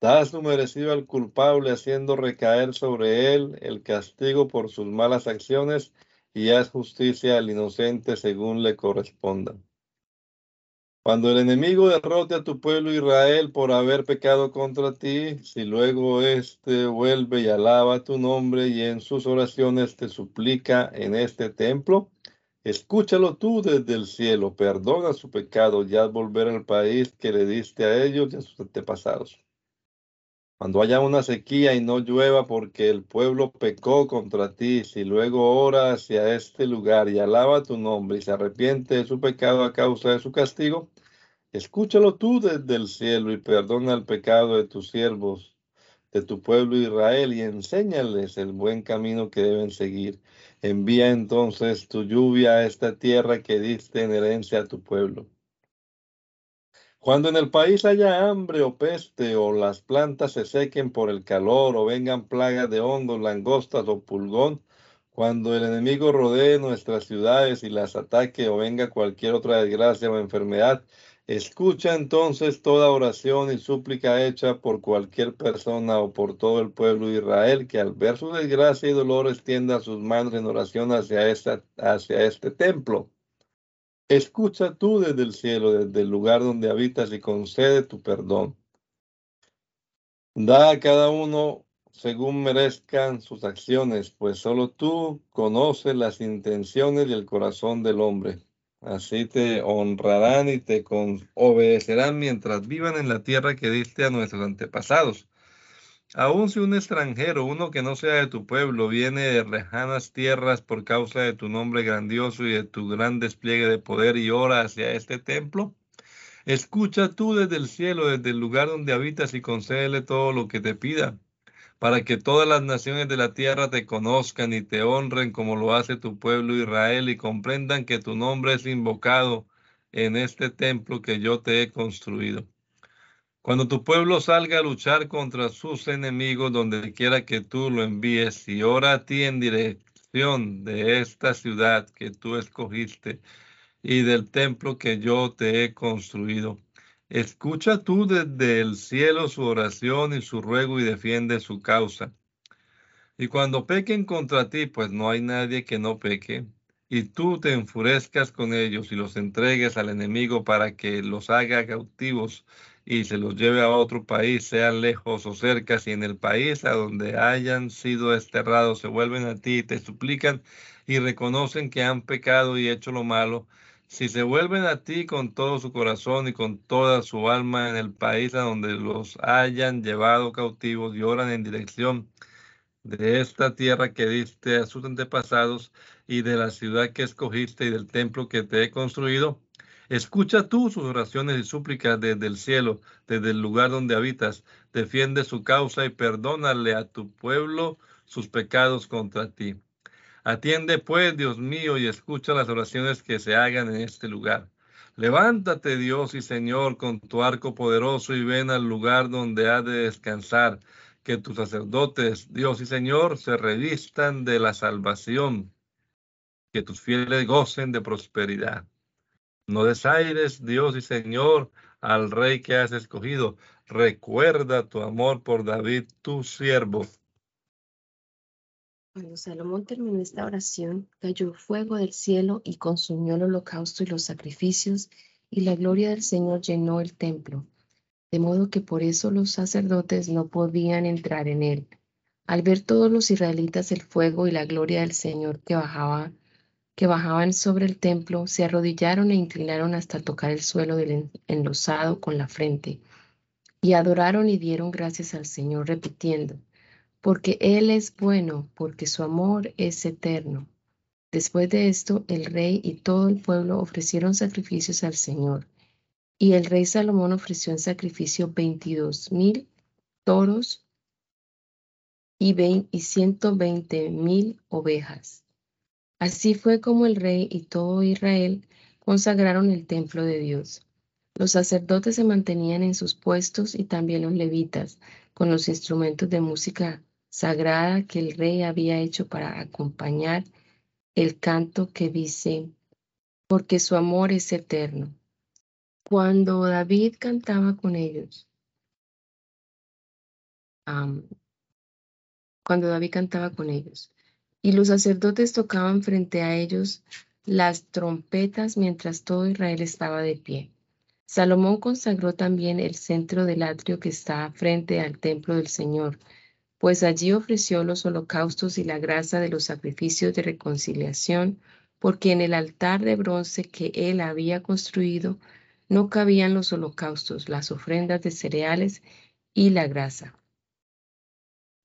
Das su merecido al culpable, haciendo recaer sobre él el castigo por sus malas acciones, y haz justicia al inocente según le corresponda. Cuando el enemigo derrote a tu pueblo Israel por haber pecado contra ti, si luego éste vuelve y alaba tu nombre y en sus oraciones te suplica en este templo, escúchalo tú desde el cielo, perdona su pecado y haz volver al país que le diste a ellos y a sus antepasados. Cuando haya una sequía y no llueva porque el pueblo pecó contra ti, si luego ora hacia este lugar y alaba tu nombre y se arrepiente de su pecado a causa de su castigo, escúchalo tú desde el cielo y perdona el pecado de tus siervos, de tu pueblo Israel y enséñales el buen camino que deben seguir. Envía entonces tu lluvia a esta tierra que diste en herencia a tu pueblo cuando en el país haya hambre o peste, o las plantas se sequen por el calor, o vengan plagas de hongos, langostas o pulgón, cuando el enemigo rodee nuestras ciudades y las ataque, o venga cualquier otra desgracia o enfermedad, escucha entonces toda oración y súplica hecha por cualquier persona o por todo el pueblo de Israel, que al ver su desgracia y dolor extienda sus manos en oración hacia, esta, hacia este templo Escucha tú desde el cielo, desde el lugar donde habitas y concede tu perdón. Da a cada uno según merezcan sus acciones, pues solo tú conoces las intenciones y el corazón del hombre. Así te honrarán y te obedecerán mientras vivan en la tierra que diste a nuestros antepasados. Aun si un extranjero, uno que no sea de tu pueblo, viene de lejanas tierras por causa de tu nombre grandioso y de tu gran despliegue de poder y ora hacia este templo, escucha tú desde el cielo, desde el lugar donde habitas y concédele todo lo que te pida, para que todas las naciones de la tierra te conozcan y te honren como lo hace tu pueblo Israel y comprendan que tu nombre es invocado en este templo que yo te he construido. Cuando tu pueblo salga a luchar contra sus enemigos, donde quiera que tú lo envíes, y ora a ti en dirección de esta ciudad que tú escogiste y del templo que yo te he construido, escucha tú desde el cielo su oración y su ruego y defiende su causa. Y cuando pequen contra ti, pues no hay nadie que no peque, y tú te enfurezcas con ellos y los entregues al enemigo para que los haga cautivos y se los lleve a otro país, sean lejos o cerca, si en el país a donde hayan sido desterrados se vuelven a ti y te suplican y reconocen que han pecado y hecho lo malo, si se vuelven a ti con todo su corazón y con toda su alma en el país a donde los hayan llevado cautivos y oran en dirección de esta tierra que diste a sus antepasados y de la ciudad que escogiste y del templo que te he construido, Escucha tú sus oraciones y súplicas desde el cielo, desde el lugar donde habitas. Defiende su causa y perdónale a tu pueblo sus pecados contra ti. Atiende pues, Dios mío, y escucha las oraciones que se hagan en este lugar. Levántate, Dios y Señor, con tu arco poderoso y ven al lugar donde ha de descansar. Que tus sacerdotes, Dios y Señor, se revistan de la salvación. Que tus fieles gocen de prosperidad. No desaires, Dios y Señor, al rey que has escogido. Recuerda tu amor por David, tu siervo, Cuando Salomón terminó esta oración, cayó fuego del cielo y consumió el holocausto y los sacrificios, y la gloria del Señor llenó el templo, de modo que por eso los sacerdotes no podían entrar en él. Al ver todos los israelitas el fuego y la gloria del Señor que bajaba, que bajaban sobre el templo, se arrodillaron e inclinaron hasta tocar el suelo del enlosado con la frente, y adoraron y dieron gracias al Señor, repitiendo, porque Él es bueno, porque su amor es eterno. Después de esto, el rey y todo el pueblo ofrecieron sacrificios al Señor. Y el rey Salomón ofreció en sacrificio veintidós mil toros y, y ciento veinte mil ovejas. Así fue como el rey y todo Israel consagraron el templo de Dios. Los sacerdotes se mantenían en sus puestos y también los levitas, con los instrumentos de música sagrada que el rey había hecho para acompañar el canto que dice, porque su amor es eterno. Cuando David cantaba con ellos, cuando David cantaba con ellos, y los sacerdotes tocaban frente a ellos las trompetas mientras todo Israel estaba de pie. Salomón consagró también el centro del atrio que está frente al templo del Señor, pues allí ofreció los holocaustos y la grasa de los sacrificios de reconciliación, porque en el altar de bronce que él había construido no cabían los holocaustos, las ofrendas de cereales y la grasa.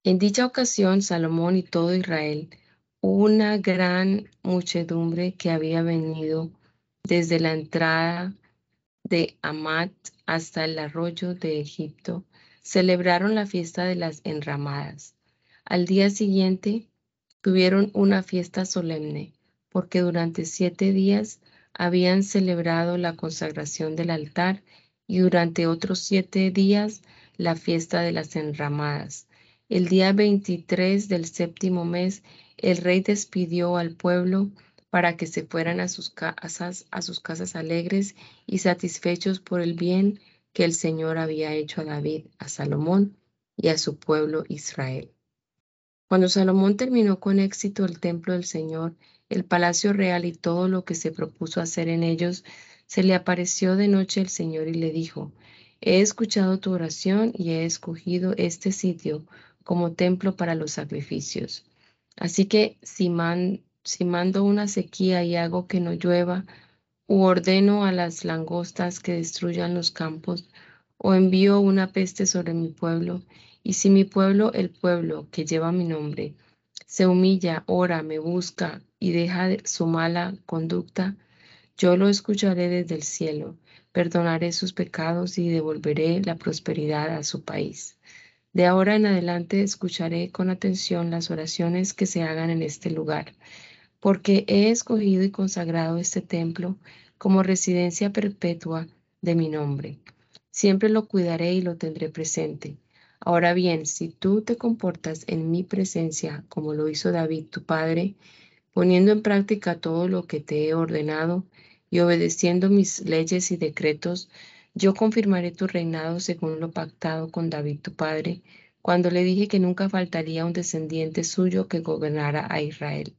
En dicha ocasión, Salomón y todo Israel, una gran muchedumbre que había venido desde la entrada de Amat hasta el arroyo de Egipto, celebraron la fiesta de las enramadas. Al día siguiente tuvieron una fiesta solemne, porque durante siete días habían celebrado la consagración del altar y durante otros siete días la fiesta de las enramadas. El día 23 del séptimo mes, el rey despidió al pueblo para que se fueran a sus casas, a sus casas alegres y satisfechos por el bien que el Señor había hecho a David, a Salomón y a su pueblo Israel. Cuando Salomón terminó con éxito el templo del Señor, el palacio real y todo lo que se propuso hacer en ellos, se le apareció de noche el Señor y le dijo, He escuchado tu oración y he escogido este sitio como templo para los sacrificios. Así que si, si mando una sequía y hago que no llueva, u ordeno a las langostas que destruyan los campos, o envío una peste sobre mi pueblo, y si mi pueblo, el pueblo que lleva mi nombre, se humilla, ora, me busca y deja su mala conducta, yo lo escucharé desde el cielo, perdonaré sus pecados y devolveré la prosperidad a su país. De ahora en adelante escucharé con atención las oraciones que se hagan en este lugar porque he escogido y consagrado este templo como residencia perpetua de mi nombre. Siempre lo cuidaré y lo tendré presente. Ahora bien, si tú te comportas en mi presencia como lo hizo David tu padre, poniendo en práctica todo lo que te he ordenado y obedeciendo mis leyes y decretos, yo confirmaré tu reinado según lo pactado con David tu padre, cuando le dije que nunca faltaría un descendiente suyo que gobernara a Israel.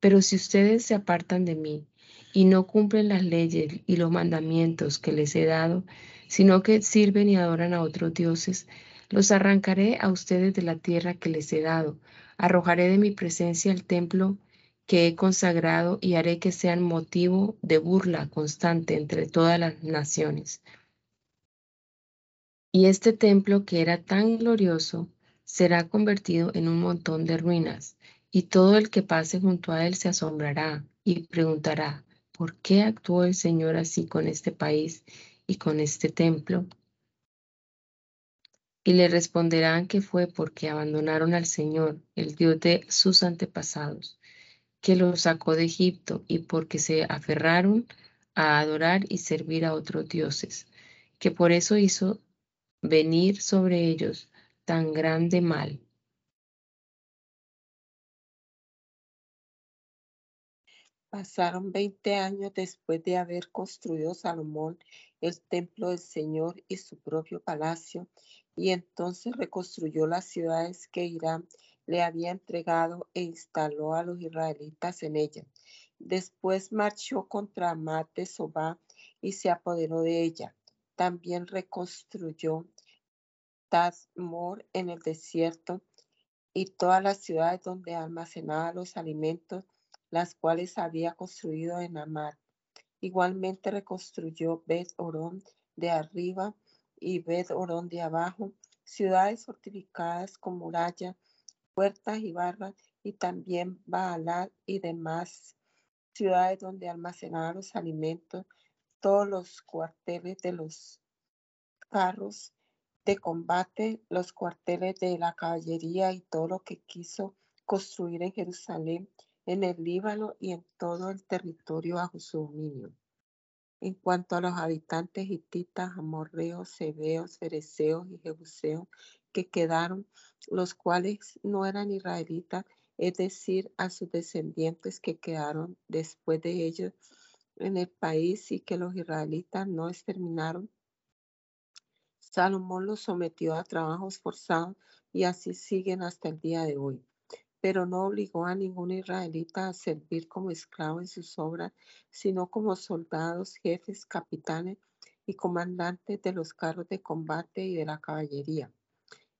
Pero si ustedes se apartan de mí y no cumplen las leyes y los mandamientos que les he dado, sino que sirven y adoran a otros dioses, los arrancaré a ustedes de la tierra que les he dado, arrojaré de mi presencia el templo que he consagrado y haré que sean motivo de burla constante entre todas las naciones. Y este templo que era tan glorioso será convertido en un montón de ruinas y todo el que pase junto a él se asombrará y preguntará, ¿por qué actuó el Señor así con este país y con este templo? Y le responderán que fue porque abandonaron al Señor, el Dios de sus antepasados, que los sacó de Egipto y porque se aferraron a adorar y servir a otros dioses, que por eso hizo venir sobre ellos tan grande mal Pasaron veinte años después de haber construido Salomón el templo del Señor y su propio palacio, y entonces reconstruyó las ciudades que Irán, le había entregado e instaló a los israelitas en ella. Después marchó contra Mate Sobá y se apoderó de ella. También reconstruyó Tazmor en el desierto y todas las ciudades donde almacenaba los alimentos, las cuales había construido en Amad. Igualmente reconstruyó Bet Orón de arriba y Bet Orón de abajo, ciudades fortificadas con muralla, puertas y barras, y también Baalat y demás ciudades donde almacenaba los alimentos, todos los cuarteles de los carros de combate, los cuarteles de la caballería y todo lo que quiso construir en Jerusalén, en el Líbano y en todo el territorio bajo su dominio. En cuanto a los habitantes hititas, amorreos, sebeos, fereceos y jebuseos que quedaron, los cuales no eran israelitas, es decir, a sus descendientes que quedaron después de ellos en el país y que los israelitas no exterminaron, Salomón los sometió a trabajos forzados y así siguen hasta el día de hoy. Pero no obligó a ningún israelita a servir como esclavo en sus obras, sino como soldados, jefes, capitanes y comandantes de los carros de combate y de la caballería.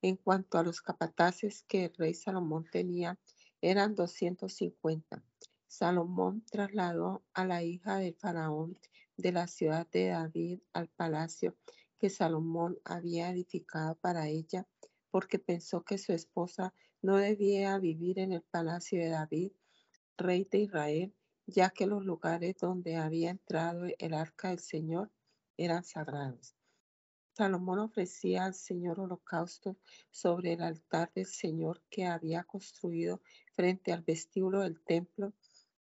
En cuanto a los capataces que el rey Salomón tenía, eran 250. Salomón trasladó a la hija del faraón de la ciudad de David al palacio que Salomón había edificado para ella, porque pensó que su esposa no debía vivir en el palacio de David, rey de Israel, ya que los lugares donde había entrado el arca del Señor eran sagrados. Salomón ofrecía al Señor holocausto sobre el altar del Señor que había construido frente al vestíbulo del templo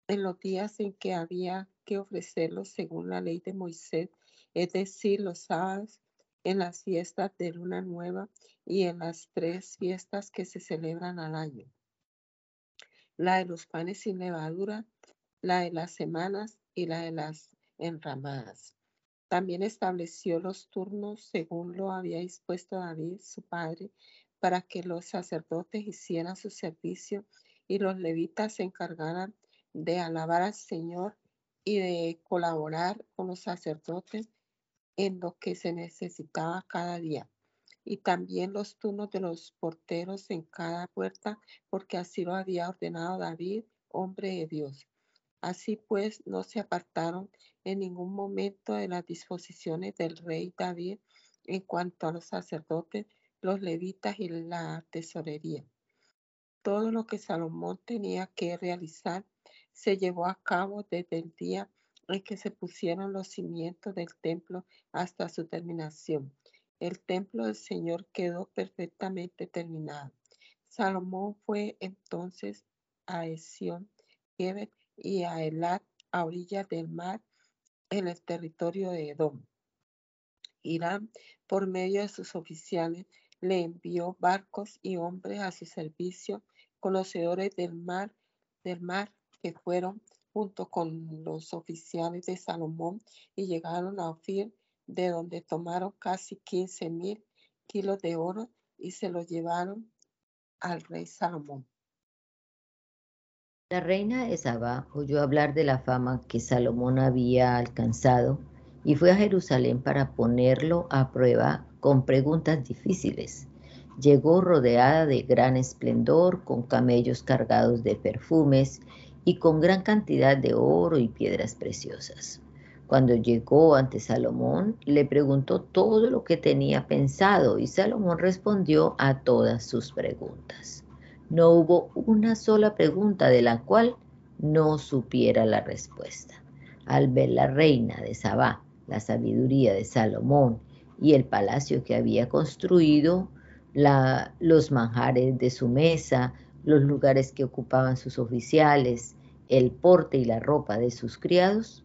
en los días en que había que ofrecerlo según la ley de Moisés es decir, los sábados, en las fiestas de luna nueva y en las tres fiestas que se celebran al año. La de los panes sin levadura, la de las semanas y la de las enramadas. También estableció los turnos según lo había dispuesto David, su padre, para que los sacerdotes hicieran su servicio y los levitas se encargaran de alabar al Señor y de colaborar con los sacerdotes en lo que se necesitaba cada día. Y también los turnos de los porteros en cada puerta, porque así lo había ordenado David, hombre de Dios. Así pues, no se apartaron en ningún momento de las disposiciones del rey David en cuanto a los sacerdotes, los levitas y la tesorería. Todo lo que Salomón tenía que realizar se llevó a cabo desde el día en que se pusieron los cimientos del templo hasta su terminación. El templo del Señor quedó perfectamente terminado. Salomón fue entonces a Esión, Geber y a Elat, a orillas del mar, en el territorio de Edom. Irán, por medio de sus oficiales, le envió barcos y hombres a su servicio, conocedores del mar, del mar que fueron junto con los oficiales de Salomón y llegaron a Ofir, de donde tomaron casi 15 mil kilos de oro y se lo llevaron al rey Salomón. La reina de oyó hablar de la fama que Salomón había alcanzado y fue a Jerusalén para ponerlo a prueba con preguntas difíciles. Llegó rodeada de gran esplendor, con camellos cargados de perfumes y con gran cantidad de oro y piedras preciosas. Cuando llegó ante Salomón, le preguntó todo lo que tenía pensado y Salomón respondió a todas sus preguntas. No hubo una sola pregunta de la cual no supiera la respuesta. Al ver la reina de Sabá, la sabiduría de Salomón y el palacio que había construido, los manjares de su mesa, los lugares que ocupaban sus oficiales, el porte y la ropa de sus criados,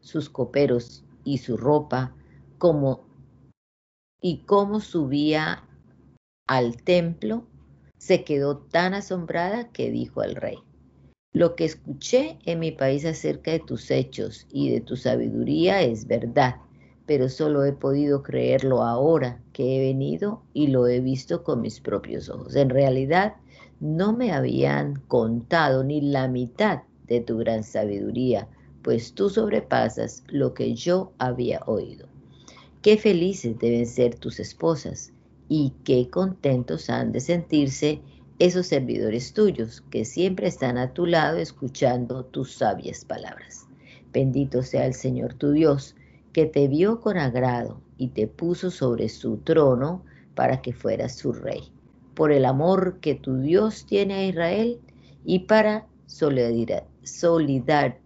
sus coperos y su ropa, como y cómo subía al templo, se quedó tan asombrada que dijo al rey, lo que escuché en mi país acerca de tus hechos y de tu sabiduría es verdad, pero solo he podido creerlo ahora que he venido y lo he visto con mis propios ojos. En realidad, no me habían contado ni la mitad de tu gran sabiduría, pues tú sobrepasas lo que yo había oído. Qué felices deben ser tus esposas y qué contentos han de sentirse esos servidores tuyos que siempre están a tu lado escuchando tus sabias palabras. Bendito sea el Señor tu Dios, que te vio con agrado y te puso sobre su trono para que fueras su rey, por el amor que tu Dios tiene a Israel y para solidar, solidar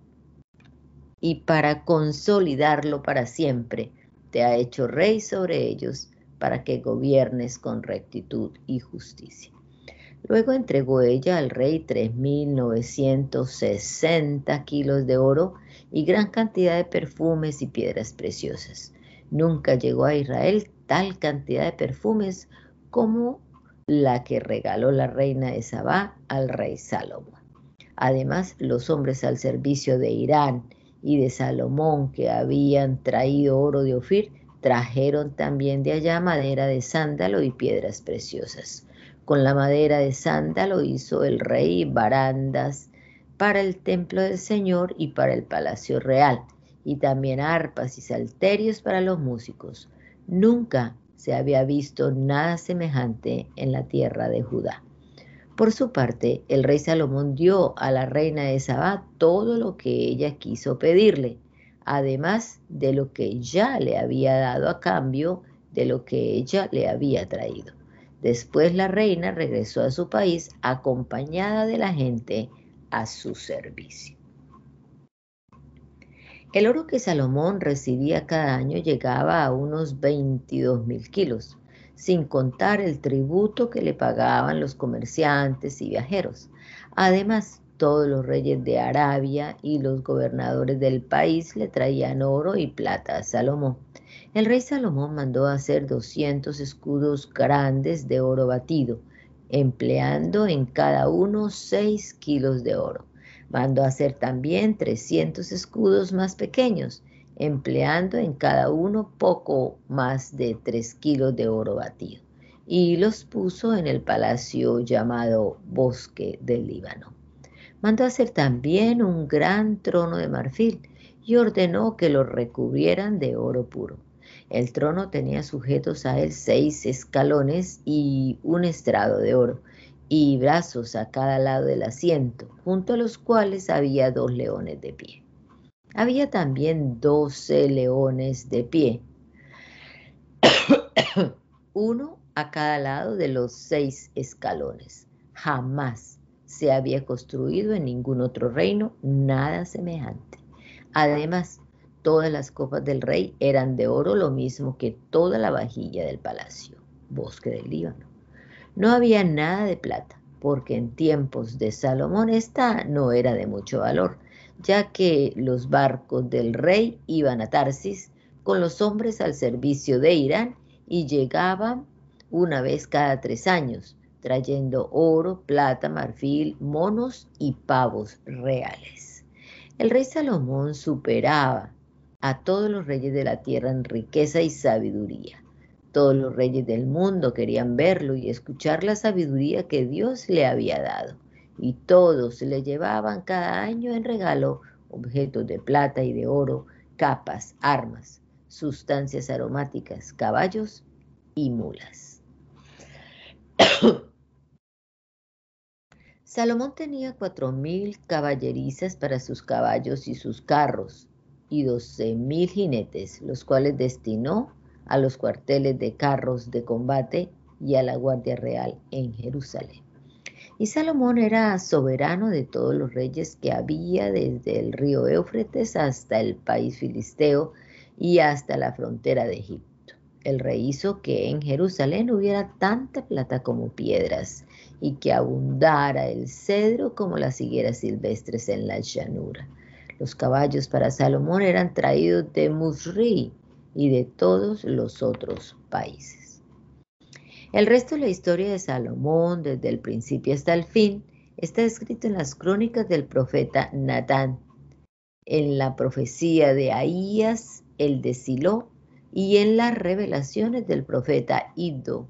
y para consolidarlo para siempre, te ha hecho rey sobre ellos para que gobiernes con rectitud y justicia. Luego entregó ella al rey 3.960 kilos de oro y gran cantidad de perfumes y piedras preciosas. Nunca llegó a Israel tal cantidad de perfumes como la que regaló la reina de Sabá al rey Salomón. Además, los hombres al servicio de Irán y de Salomón que habían traído oro de Ofir, trajeron también de allá madera de sándalo y piedras preciosas. Con la madera de sándalo hizo el rey barandas para el templo del Señor y para el palacio real, y también arpas y salterios para los músicos. Nunca se había visto nada semejante en la tierra de Judá. Por su parte, el rey Salomón dio a la reina de Sabá todo lo que ella quiso pedirle, además de lo que ya le había dado a cambio de lo que ella le había traído. Después la reina regresó a su país acompañada de la gente a su servicio. El oro que Salomón recibía cada año llegaba a unos 22 mil kilos sin contar el tributo que le pagaban los comerciantes y viajeros. Además, todos los reyes de Arabia y los gobernadores del país le traían oro y plata a Salomón. El rey Salomón mandó hacer 200 escudos grandes de oro batido, empleando en cada uno 6 kilos de oro. Mandó hacer también 300 escudos más pequeños, empleando en cada uno poco más de tres kilos de oro batido, y los puso en el palacio llamado Bosque del Líbano. Mandó hacer también un gran trono de marfil y ordenó que lo recubrieran de oro puro. El trono tenía sujetos a él seis escalones y un estrado de oro, y brazos a cada lado del asiento, junto a los cuales había dos leones de pie. Había también doce leones de pie, uno a cada lado de los seis escalones. Jamás se había construido en ningún otro reino nada semejante. Además, todas las copas del rey eran de oro, lo mismo que toda la vajilla del palacio, bosque del Líbano. No había nada de plata, porque en tiempos de Salomón esta no era de mucho valor ya que los barcos del rey iban a Tarsis con los hombres al servicio de Irán y llegaban una vez cada tres años, trayendo oro, plata, marfil, monos y pavos reales. El rey Salomón superaba a todos los reyes de la tierra en riqueza y sabiduría. Todos los reyes del mundo querían verlo y escuchar la sabiduría que Dios le había dado y todos le llevaban cada año en regalo objetos de plata y de oro, capas, armas, sustancias aromáticas, caballos y mulas. Salomón tenía cuatro mil caballerizas para sus caballos y sus carros y doce mil jinetes, los cuales destinó a los cuarteles de carros de combate y a la Guardia Real en Jerusalén. Y Salomón era soberano de todos los reyes que había desde el río Éufrates hasta el país filisteo y hasta la frontera de Egipto. El rey hizo que en Jerusalén hubiera tanta plata como piedras y que abundara el cedro como las higueras silvestres en la llanura. Los caballos para Salomón eran traídos de Musri y de todos los otros países. El resto de la historia de Salomón, desde el principio hasta el fin, está escrito en las crónicas del profeta Natán, en la profecía de Ahías, el de Silo, y en las revelaciones del profeta Iddo,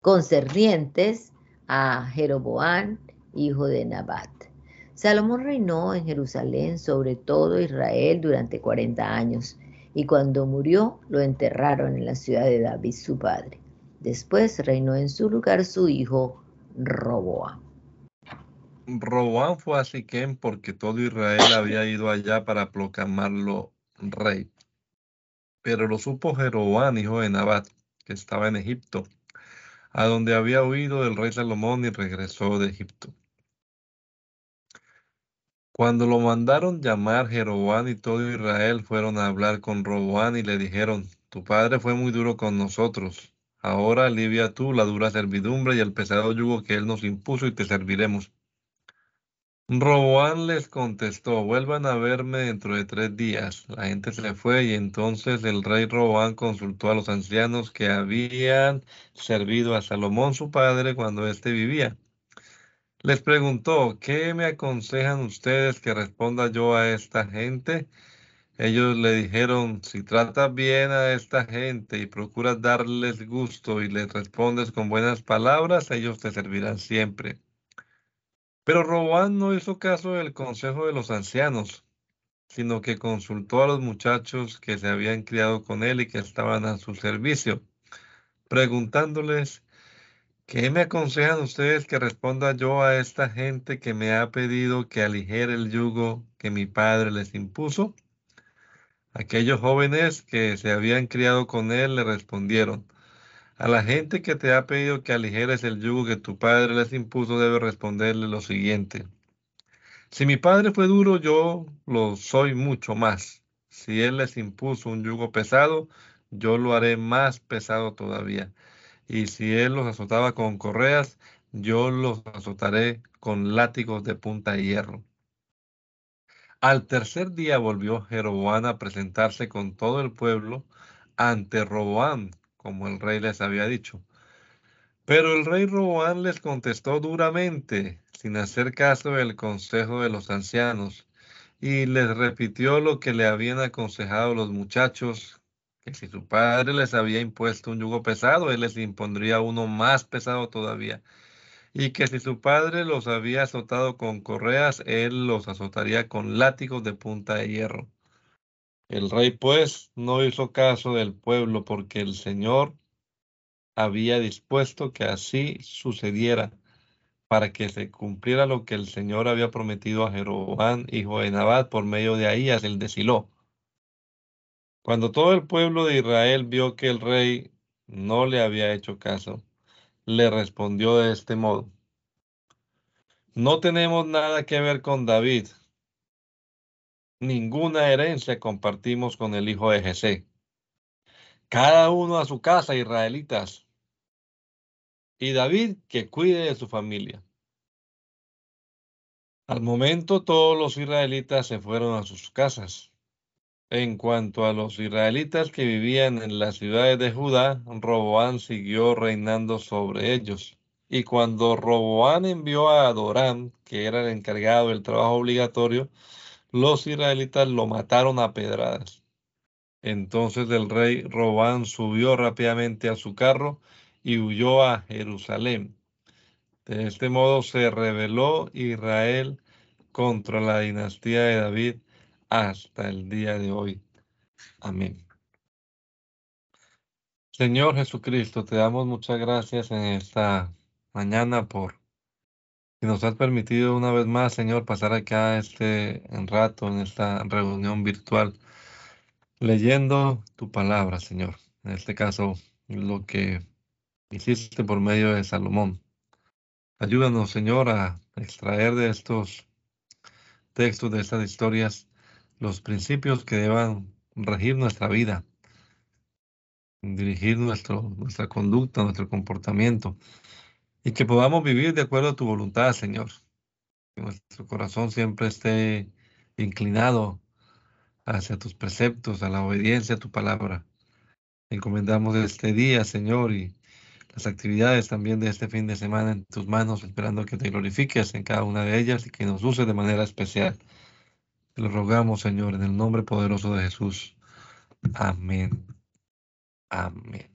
concernientes a Jeroboán, hijo de Nabat. Salomón reinó en Jerusalén sobre todo Israel durante 40 años, y cuando murió lo enterraron en la ciudad de David su padre. Después reinó en su lugar su hijo Roboam. Roboam fue a Siquem porque todo Israel había ido allá para proclamarlo rey. Pero lo supo Jeroboam, hijo de Nabat, que estaba en Egipto, a donde había huido el rey Salomón y regresó de Egipto. Cuando lo mandaron llamar, Jeroboam y todo Israel fueron a hablar con Roboam y le dijeron, tu padre fue muy duro con nosotros. Ahora alivia tú la dura servidumbre y el pesado yugo que él nos impuso y te serviremos. Roboán les contestó, vuelvan a verme dentro de tres días. La gente se fue y entonces el rey Roboán consultó a los ancianos que habían servido a Salomón su padre cuando éste vivía. Les preguntó, ¿qué me aconsejan ustedes que responda yo a esta gente? Ellos le dijeron, si tratas bien a esta gente y procuras darles gusto y les respondes con buenas palabras, ellos te servirán siempre. Pero Roboán no hizo caso del consejo de los ancianos, sino que consultó a los muchachos que se habían criado con él y que estaban a su servicio, preguntándoles, ¿qué me aconsejan ustedes que responda yo a esta gente que me ha pedido que aligere el yugo que mi padre les impuso? Aquellos jóvenes que se habían criado con él le respondieron, a la gente que te ha pedido que aligeres el yugo que tu padre les impuso, debe responderle lo siguiente. Si mi padre fue duro, yo lo soy mucho más. Si él les impuso un yugo pesado, yo lo haré más pesado todavía. Y si él los azotaba con correas, yo los azotaré con látigos de punta de hierro. Al tercer día volvió Jeroboam a presentarse con todo el pueblo ante Roboam, como el rey les había dicho. Pero el rey Roboán les contestó duramente, sin hacer caso del consejo de los ancianos, y les repitió lo que le habían aconsejado los muchachos, que si su padre les había impuesto un yugo pesado, él les impondría uno más pesado todavía, y que si su padre los había azotado con correas, él los azotaría con látigos de punta de hierro. El rey pues no hizo caso del pueblo porque el Señor había dispuesto que así sucediera para que se cumpliera lo que el Señor había prometido a Jeroboam, hijo de Nabat, por medio de Ahías, el de Silo. Cuando todo el pueblo de Israel vio que el rey no le había hecho caso, le respondió de este modo. No tenemos nada que ver con David, ninguna herencia compartimos con el hijo de Jesé. Cada uno a su casa, israelitas. Y David que cuide de su familia. Al momento todos los israelitas se fueron a sus casas. En cuanto a los israelitas que vivían en las ciudades de Judá, Roboán siguió reinando sobre ellos. Y cuando Roboán envió a Adorán, que era el encargado del trabajo obligatorio, los israelitas lo mataron a pedradas. Entonces el rey Robán subió rápidamente a su carro y huyó a Jerusalén. De este modo se rebeló Israel contra la dinastía de David hasta el día de hoy. Amén. Señor Jesucristo, te damos muchas gracias en esta mañana por y nos has permitido una vez más, Señor, pasar acá este rato en esta reunión virtual, leyendo tu palabra, Señor. En este caso, lo que hiciste por medio de Salomón. Ayúdanos, Señor, a extraer de estos textos, de estas historias, los principios que deban regir nuestra vida, dirigir nuestro, nuestra conducta, nuestro comportamiento y que podamos vivir de acuerdo a tu voluntad, Señor. Que nuestro corazón siempre esté inclinado hacia tus preceptos, a la obediencia a tu palabra. Encomendamos este día, Señor, y las actividades también de este fin de semana en tus manos, esperando que te glorifiques en cada una de ellas y que nos uses de manera especial. Te lo rogamos, Señor, en el nombre poderoso de Jesús. Amén. Amén.